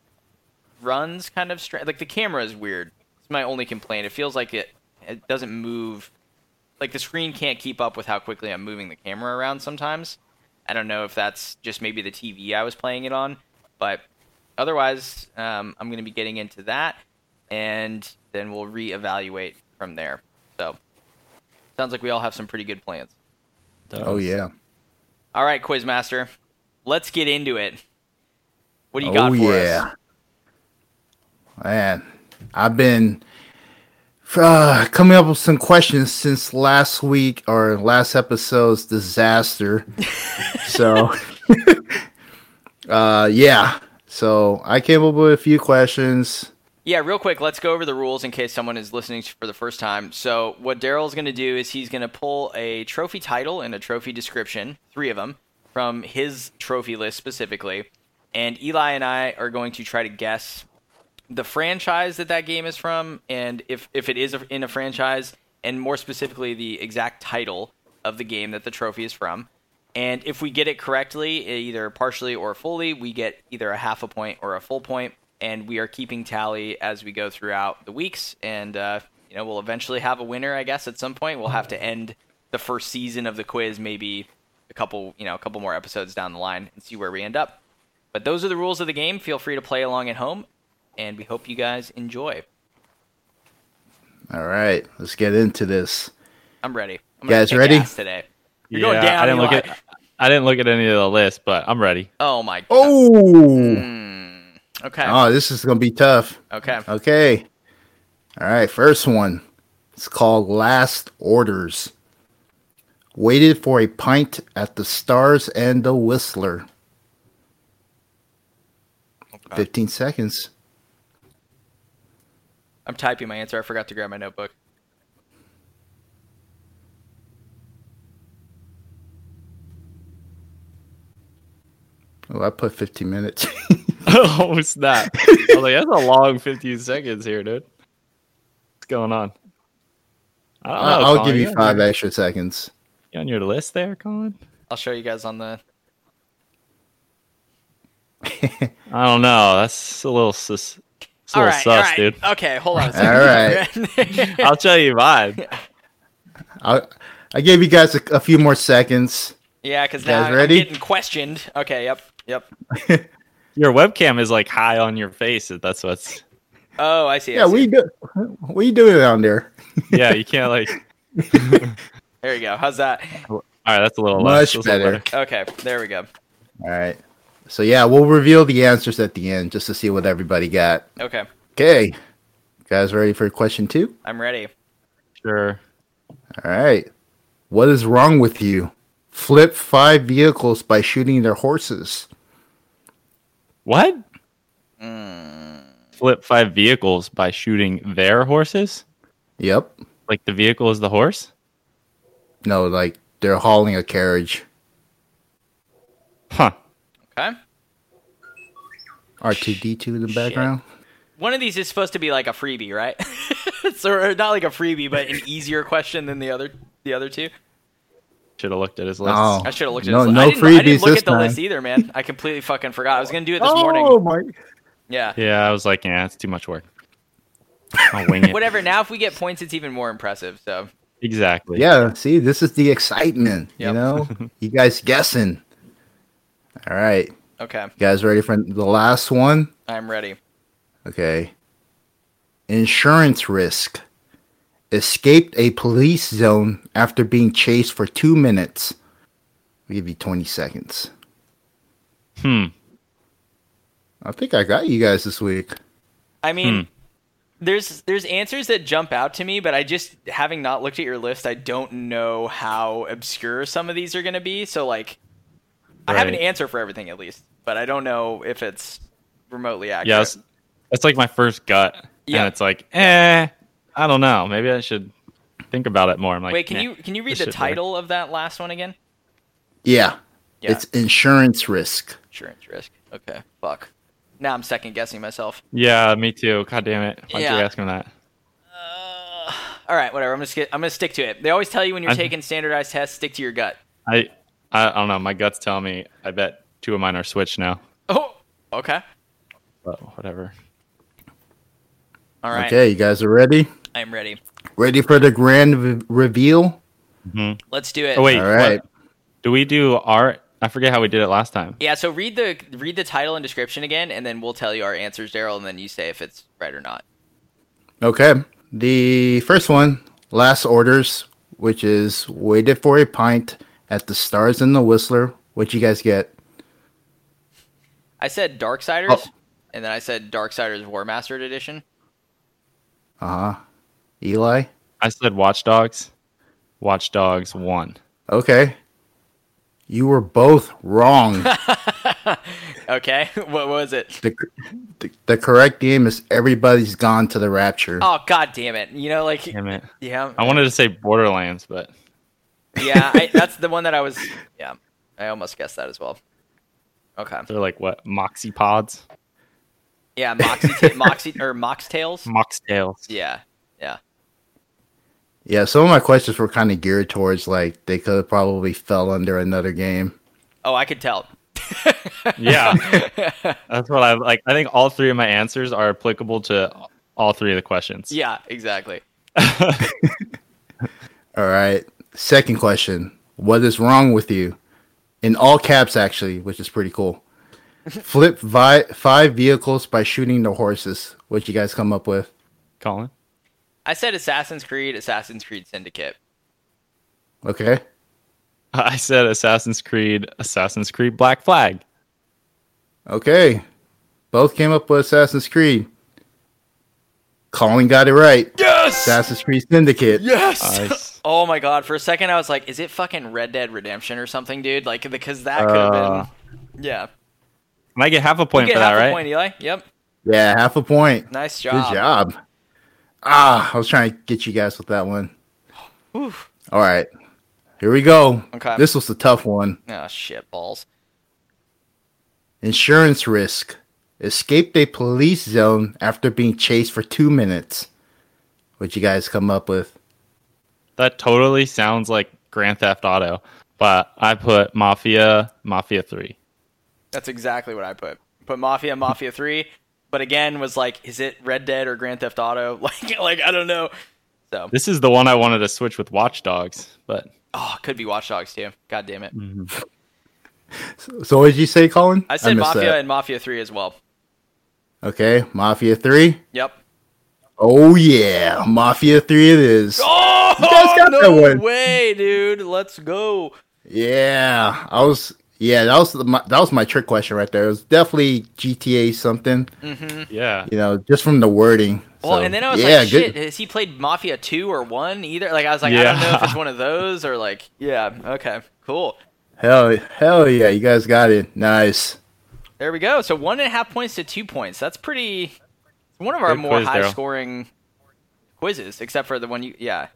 runs kind of strange. Like the camera is weird. It's my only complaint. It feels like it it doesn't move. Like the screen can't keep up with how quickly I'm moving the camera around sometimes. I don't know if that's just maybe the TV I was playing it on, but otherwise, um, I'm going to be getting into that, and then we'll reevaluate from there. So, sounds like we all have some pretty good plans. Oh yeah. All right, Quizmaster, let's get into it. What do you oh got for yeah. us? Man, I've been uh, coming up with some questions since last week or last episode's disaster. [laughs] so, [laughs] uh, yeah. So I came up with a few questions. Yeah, real quick, let's go over the rules in case someone is listening for the first time. So, what Daryl's going to do is he's going to pull a trophy title and a trophy description, three of them, from his trophy list specifically. And Eli and I are going to try to guess the franchise that that game is from, and if, if it is in a franchise, and more specifically, the exact title of the game that the trophy is from. And if we get it correctly, either partially or fully, we get either a half a point or a full point and we are keeping tally as we go throughout the weeks. And uh, you know, we'll eventually have a winner, I guess, at some point. We'll have to end the first season of the quiz, maybe a couple, you know, a couple more episodes down the line, and see where we end up. But those are the rules of the game. Feel free to play along at home, and we hope you guys enjoy. All right, let's get into this. I'm ready. I'm Guys ready? today. You're going down. I didn't look Eli. at I didn't look at any of the list, but I'm ready. Oh my. God. Oh, Hmm. Okay. oh, this is gonna be tough. Okay. Okay. All right, first one. It's called Last Orders. Waited for a pint at the Stars and the Whistler. Okay. 15 seconds. I'm typing my answer. I forgot to grab my notebook. Oh, I put 15 minutes. [laughs] [laughs] oh snap! I was like, that's a long 15 seconds here, dude. What's going on? I don't know, I'll Colin. give you on five your- extra seconds. you on your list there, Colin? I'll show you guys on the. I don't know. That's a little sus. It's a All little right, sus, right. dude. Okay, hold on. A All [laughs] second. [laughs] I'll tell you mine. [laughs] I, I gave you guys a, a few more seconds. yeah, because guys now I'm getting questioned. Okay, yep, yep. Your webcam is like high on your face. if That's what's. Oh, I see. I Yeah, see. we do. What are you doing down there? Yeah, you can't like. There you go. How's that? All right, that's a little Much less. That's little better. Okay, there we go. All right. So yeah, we'll reveal the answers at the end just to see what everybody got. Okay, Okay. Guys ready for question two? I'm ready. Sure. All right. What is wrong with you? Flip five vehicles by shooting their horses. What? Mm, Flip five vehicles by shooting their horses? Yep. Like the vehicle is the horse? No, like they're hauling a carriage. Huh. okay. R2D2 in the background. One of these is supposed to be like a freebie, right? [laughs] so not like a freebie, but an easier question than the other the other two. Should have looked at his list. Oh. I should have looked at No- list. no I didn't, I freebies didn't look this at the time. list either, man. I completely fucking forgot. I was gonna do it this oh morning. Oh my! Yeah. Yeah, I was like, yeah, it's too much work. I'll wing it. Whatever. Now, if we get points, it's even more impressive. So Exactly. Yeah, see, this is the excitement. You know, [laughs] you guys guessing. All right, you okay, guys ready for the last one? I'm ready. Okay. Insurance risk. Escaped a police zone after being chased for two minutes. I'll give you 20 seconds. Hmm. I think I got you guys this week. I mean, Hmm. there's there's answers that jump out to me, but I just having not looked at your list, I don't know how obscure some of these are going to be. So like, I have an answer for everything at least, but I don't know if it's remotely accurate. Yeah, that's, that's like my first gut. Yeah. And it's like, eh, I don't know. Maybe I should think about it more. I'm like, Wait, can "Nah, you can you read the should work." title of that last one again? Yeah. Yeah. It's insurance risk. Insurance risk. Okay. Fuck. Now I'm second guessing myself. Yeah, me too. God damn it. Why'd Yeah. you ask him that? All right, whatever. I'm gonna I'm gonna stick to it. They always tell you when you're I- taking standardized tests, stick to your gut. I, I, I don't know. My gut's telling me. I bet two of mine are switched now. Oh. Okay. But whatever. All right. Okay, you guys are ready? I'm ready. Ready for the grand re- reveal? Mm-hmm. Let's do it. Oh wait. All right. what- do we do our? I forget how we did it last time. Yeah, so read the read the title and description again, and then we'll tell you our answers, Daryl, and then you say if it's right or not. Okay. The first one, Last Orders, which is Waited for a Pint at the Stars and the Whistler. What you guys get? I said Darksiders, Oh. and then I said Darksiders Warmastered Edition. Uh huh. Eli? I said Watch Dogs. Watch Dogs one. Okay. You were both wrong. [laughs] Okay, [laughs] what was it? the, the, the correct game is Everybody's Gone to the Rapture. Oh god damn it! You know, like Damn it. yeah, I wanted to say Borderlands, but yeah, I, that's the one that I was. Yeah, I almost guessed that as well. Okay, they're like what Moxie Pods, yeah, Moxie, ta- [laughs] Moxie or Mox Tails. Mox Tails. Yeah, yeah. Yeah, some of my questions were kind of geared towards like they could have probably fell under another game. Oh, I could tell. [laughs] Yeah, [laughs] that's what I like. I think all three of my answers are applicable to all three of the questions. Yeah, exactly. All right. Second question. What is wrong with you? In all caps, actually, which is pretty cool. [laughs] Flip vi- five vehicles by shooting the horses. What you guys come up with? Colin. I said Assassin's Creed, Assassin's Creed Syndicate. Okay. [laughs] I said Assassin's Creed, Assassin's Creed Black Flag. Okay. Both came up with Assassin's Creed. Colin got it right. Yes. Assassin's Creed Syndicate. Yes. Nice. Oh my god! For a second, I was like, "Is it fucking Red Dead Redemption or something, dude?" Like, because that could have Uh, been. Yeah. Can I get half a You point get for half that, a right? point, Eli. Yep. Yeah, half a point. Nice job. Good job. Ah, I was trying to get you guys with that one. Oof. All right. Here we go. Okay. This was the tough one. Oh shit balls. Insurance risk. Escaped a police zone after being chased for two minutes. What you guys come up with? That totally sounds like Grand Theft Auto, but I put Mafia, Mafia 3. That's exactly what I put. Put Mafia, Mafia [laughs] Three, but again was like, is it Red Dead or Grand Theft Auto? [laughs] Like, like I don't know. So, This is the one I wanted to switch with Watch Dogs, but oh, could be Watch Dogs too. God damn it. Mm-hmm. So what did you say, Colin? I said missed Mafia that. and Mafia Three as well. Okay, Mafia 3. Yep. Oh yeah, Mafia 3 it is. Oh guys got no that one. way, dude! Let's go. Yeah, I was yeah, that was the, my, that was my trick question right there. It was definitely GTA something, mm-hmm. yeah. you know, just from the wording. Well, So, and then I was yeah, like, good. shit, has he played Mafia 2 or 1 either? Like, I was like, I don't know if it's one of those or like, yeah, okay, cool. Hell, hell yeah, you guys got it. Nice. There we go. So one and a half points to two points. That's pretty. It's one of our Good more quiz, high Daryl. scoring quizzes, except for the one you, yeah.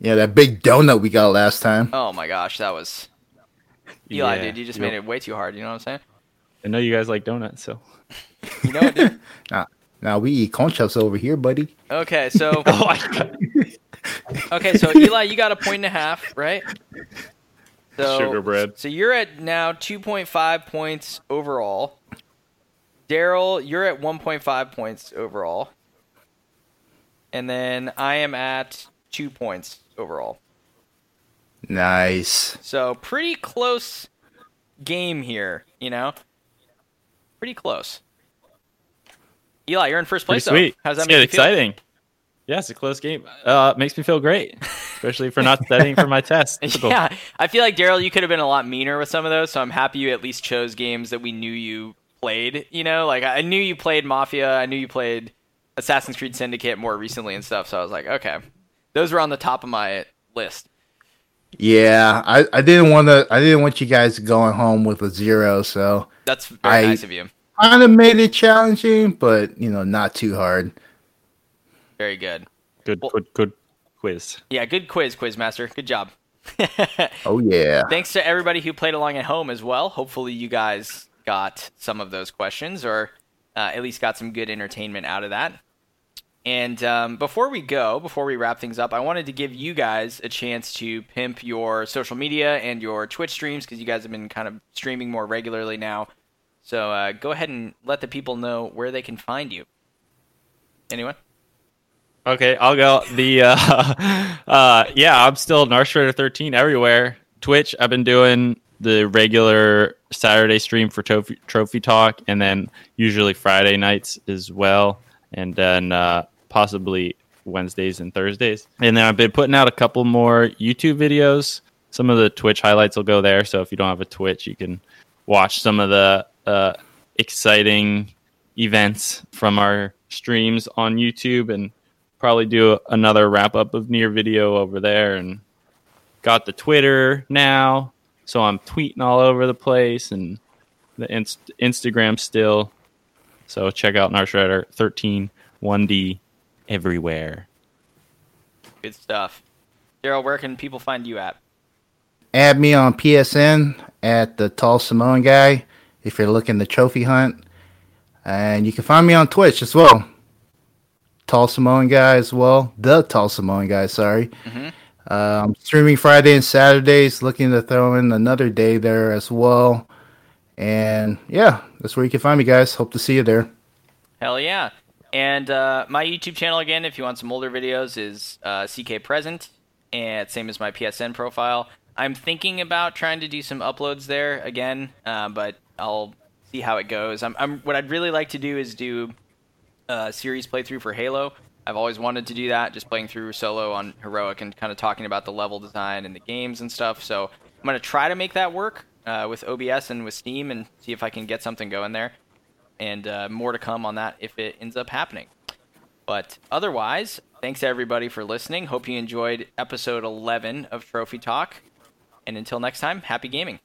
Yeah, that big donut we got last time. Oh my gosh, that was Eli, Yeah. dude. You just Yep. made it way too hard. You know what I'm saying? I know you guys like donuts, so. You know, dude. [laughs] Now, now we eat conchas over here, buddy. Okay, so [laughs] Oh, I okay, so Eli, you got a point and a half, right? So, Sugar bread. So you're at now 2.5 points overall. Daryl, you're at 1.5 points overall. And then I am at two points overall. Nice. So pretty close game here, you know? Pretty close. Eli, you're in first Pretty place. though. sweet. How's that make good, you feel? exciting. Yeah, it's a close game. Uh, makes me feel great, especially for not studying for my [laughs] test. Typical. [laughs] Yeah, I feel like Daryl, you could have been a lot meaner with some of those. So I'm happy you at least chose games that we knew you played. You know, like I knew you played Mafia, I knew you played Assassin's Creed Syndicate more recently and stuff. So I was like, okay, those were on the top of my list. Yeah, I, I didn't want to. I didn't want you guys going home with a zero, so That's very I- nice of you. kind of made it challenging, but you know, not too hard. Very good. Good, Well- good, good quiz. Yeah, good quiz, Quizmaster. Good job. [laughs] Oh yeah. Thanks to everybody who played along at home as well. Hopefully, you guys got some of those questions or uh, at least got some good entertainment out of that. And um, before we go, before we wrap things up, I wanted to give you guys a chance to pimp your social media and your Twitch streams because you guys have been kind of streaming more regularly now. So uh, go ahead and let the people know where they can find you. Anyone? Okay, I'll go. The uh, [laughs] uh, yeah, I'm still Narstrader 13 everywhere. Twitch, I've been doing the regular Saturday stream for Trophy, Trophy Talk, and then usually Friday nights as well, and then uh, possibly Wednesdays and Thursdays. And then I've been putting out a couple more YouTube videos. Some of the Twitch highlights will go there. So if you don't have a Twitch, you can watch some of the uh, exciting events from our streams on YouTube and probably do another wrap up of NieR video over there and got the Twitter now so I'm tweeting all over the place and the inst- Instagram still so check out Narshredder 13 1D everywhere Good stuff. Daryl, where can people find you at? Add me on PSN at the Tall Samoan guy if you're looking to trophy hunt, and you can find me on Twitch as well. Tall Samoan guy as well. The Tall Samoan guy. Sorry. Mm-hmm. Um, streaming Friday and Saturdays. Looking to throw in another day there as well. And yeah, that's where you can find me, guys. Hope to see you there. Hell yeah. And uh, my YouTube channel, again, if you want some older videos, is uh, CK Present, and same as my PSN profile. I'm thinking about trying to do some uploads there again, uh, but I'll see how it goes. I'm, I'm what I'd really like to do is do a series playthrough for Halo. I've always wanted to do that, just playing through solo on heroic and kind of talking about the level design and the games and stuff. So I'm gonna try to make that work uh, with OBS and with Steam and see if I can get something going there. And uh, more to come on that if it ends up happening. But otherwise, thanks everybody for listening. Hope you enjoyed episode 11 of Trophy Talk. And until next time, happy gaming.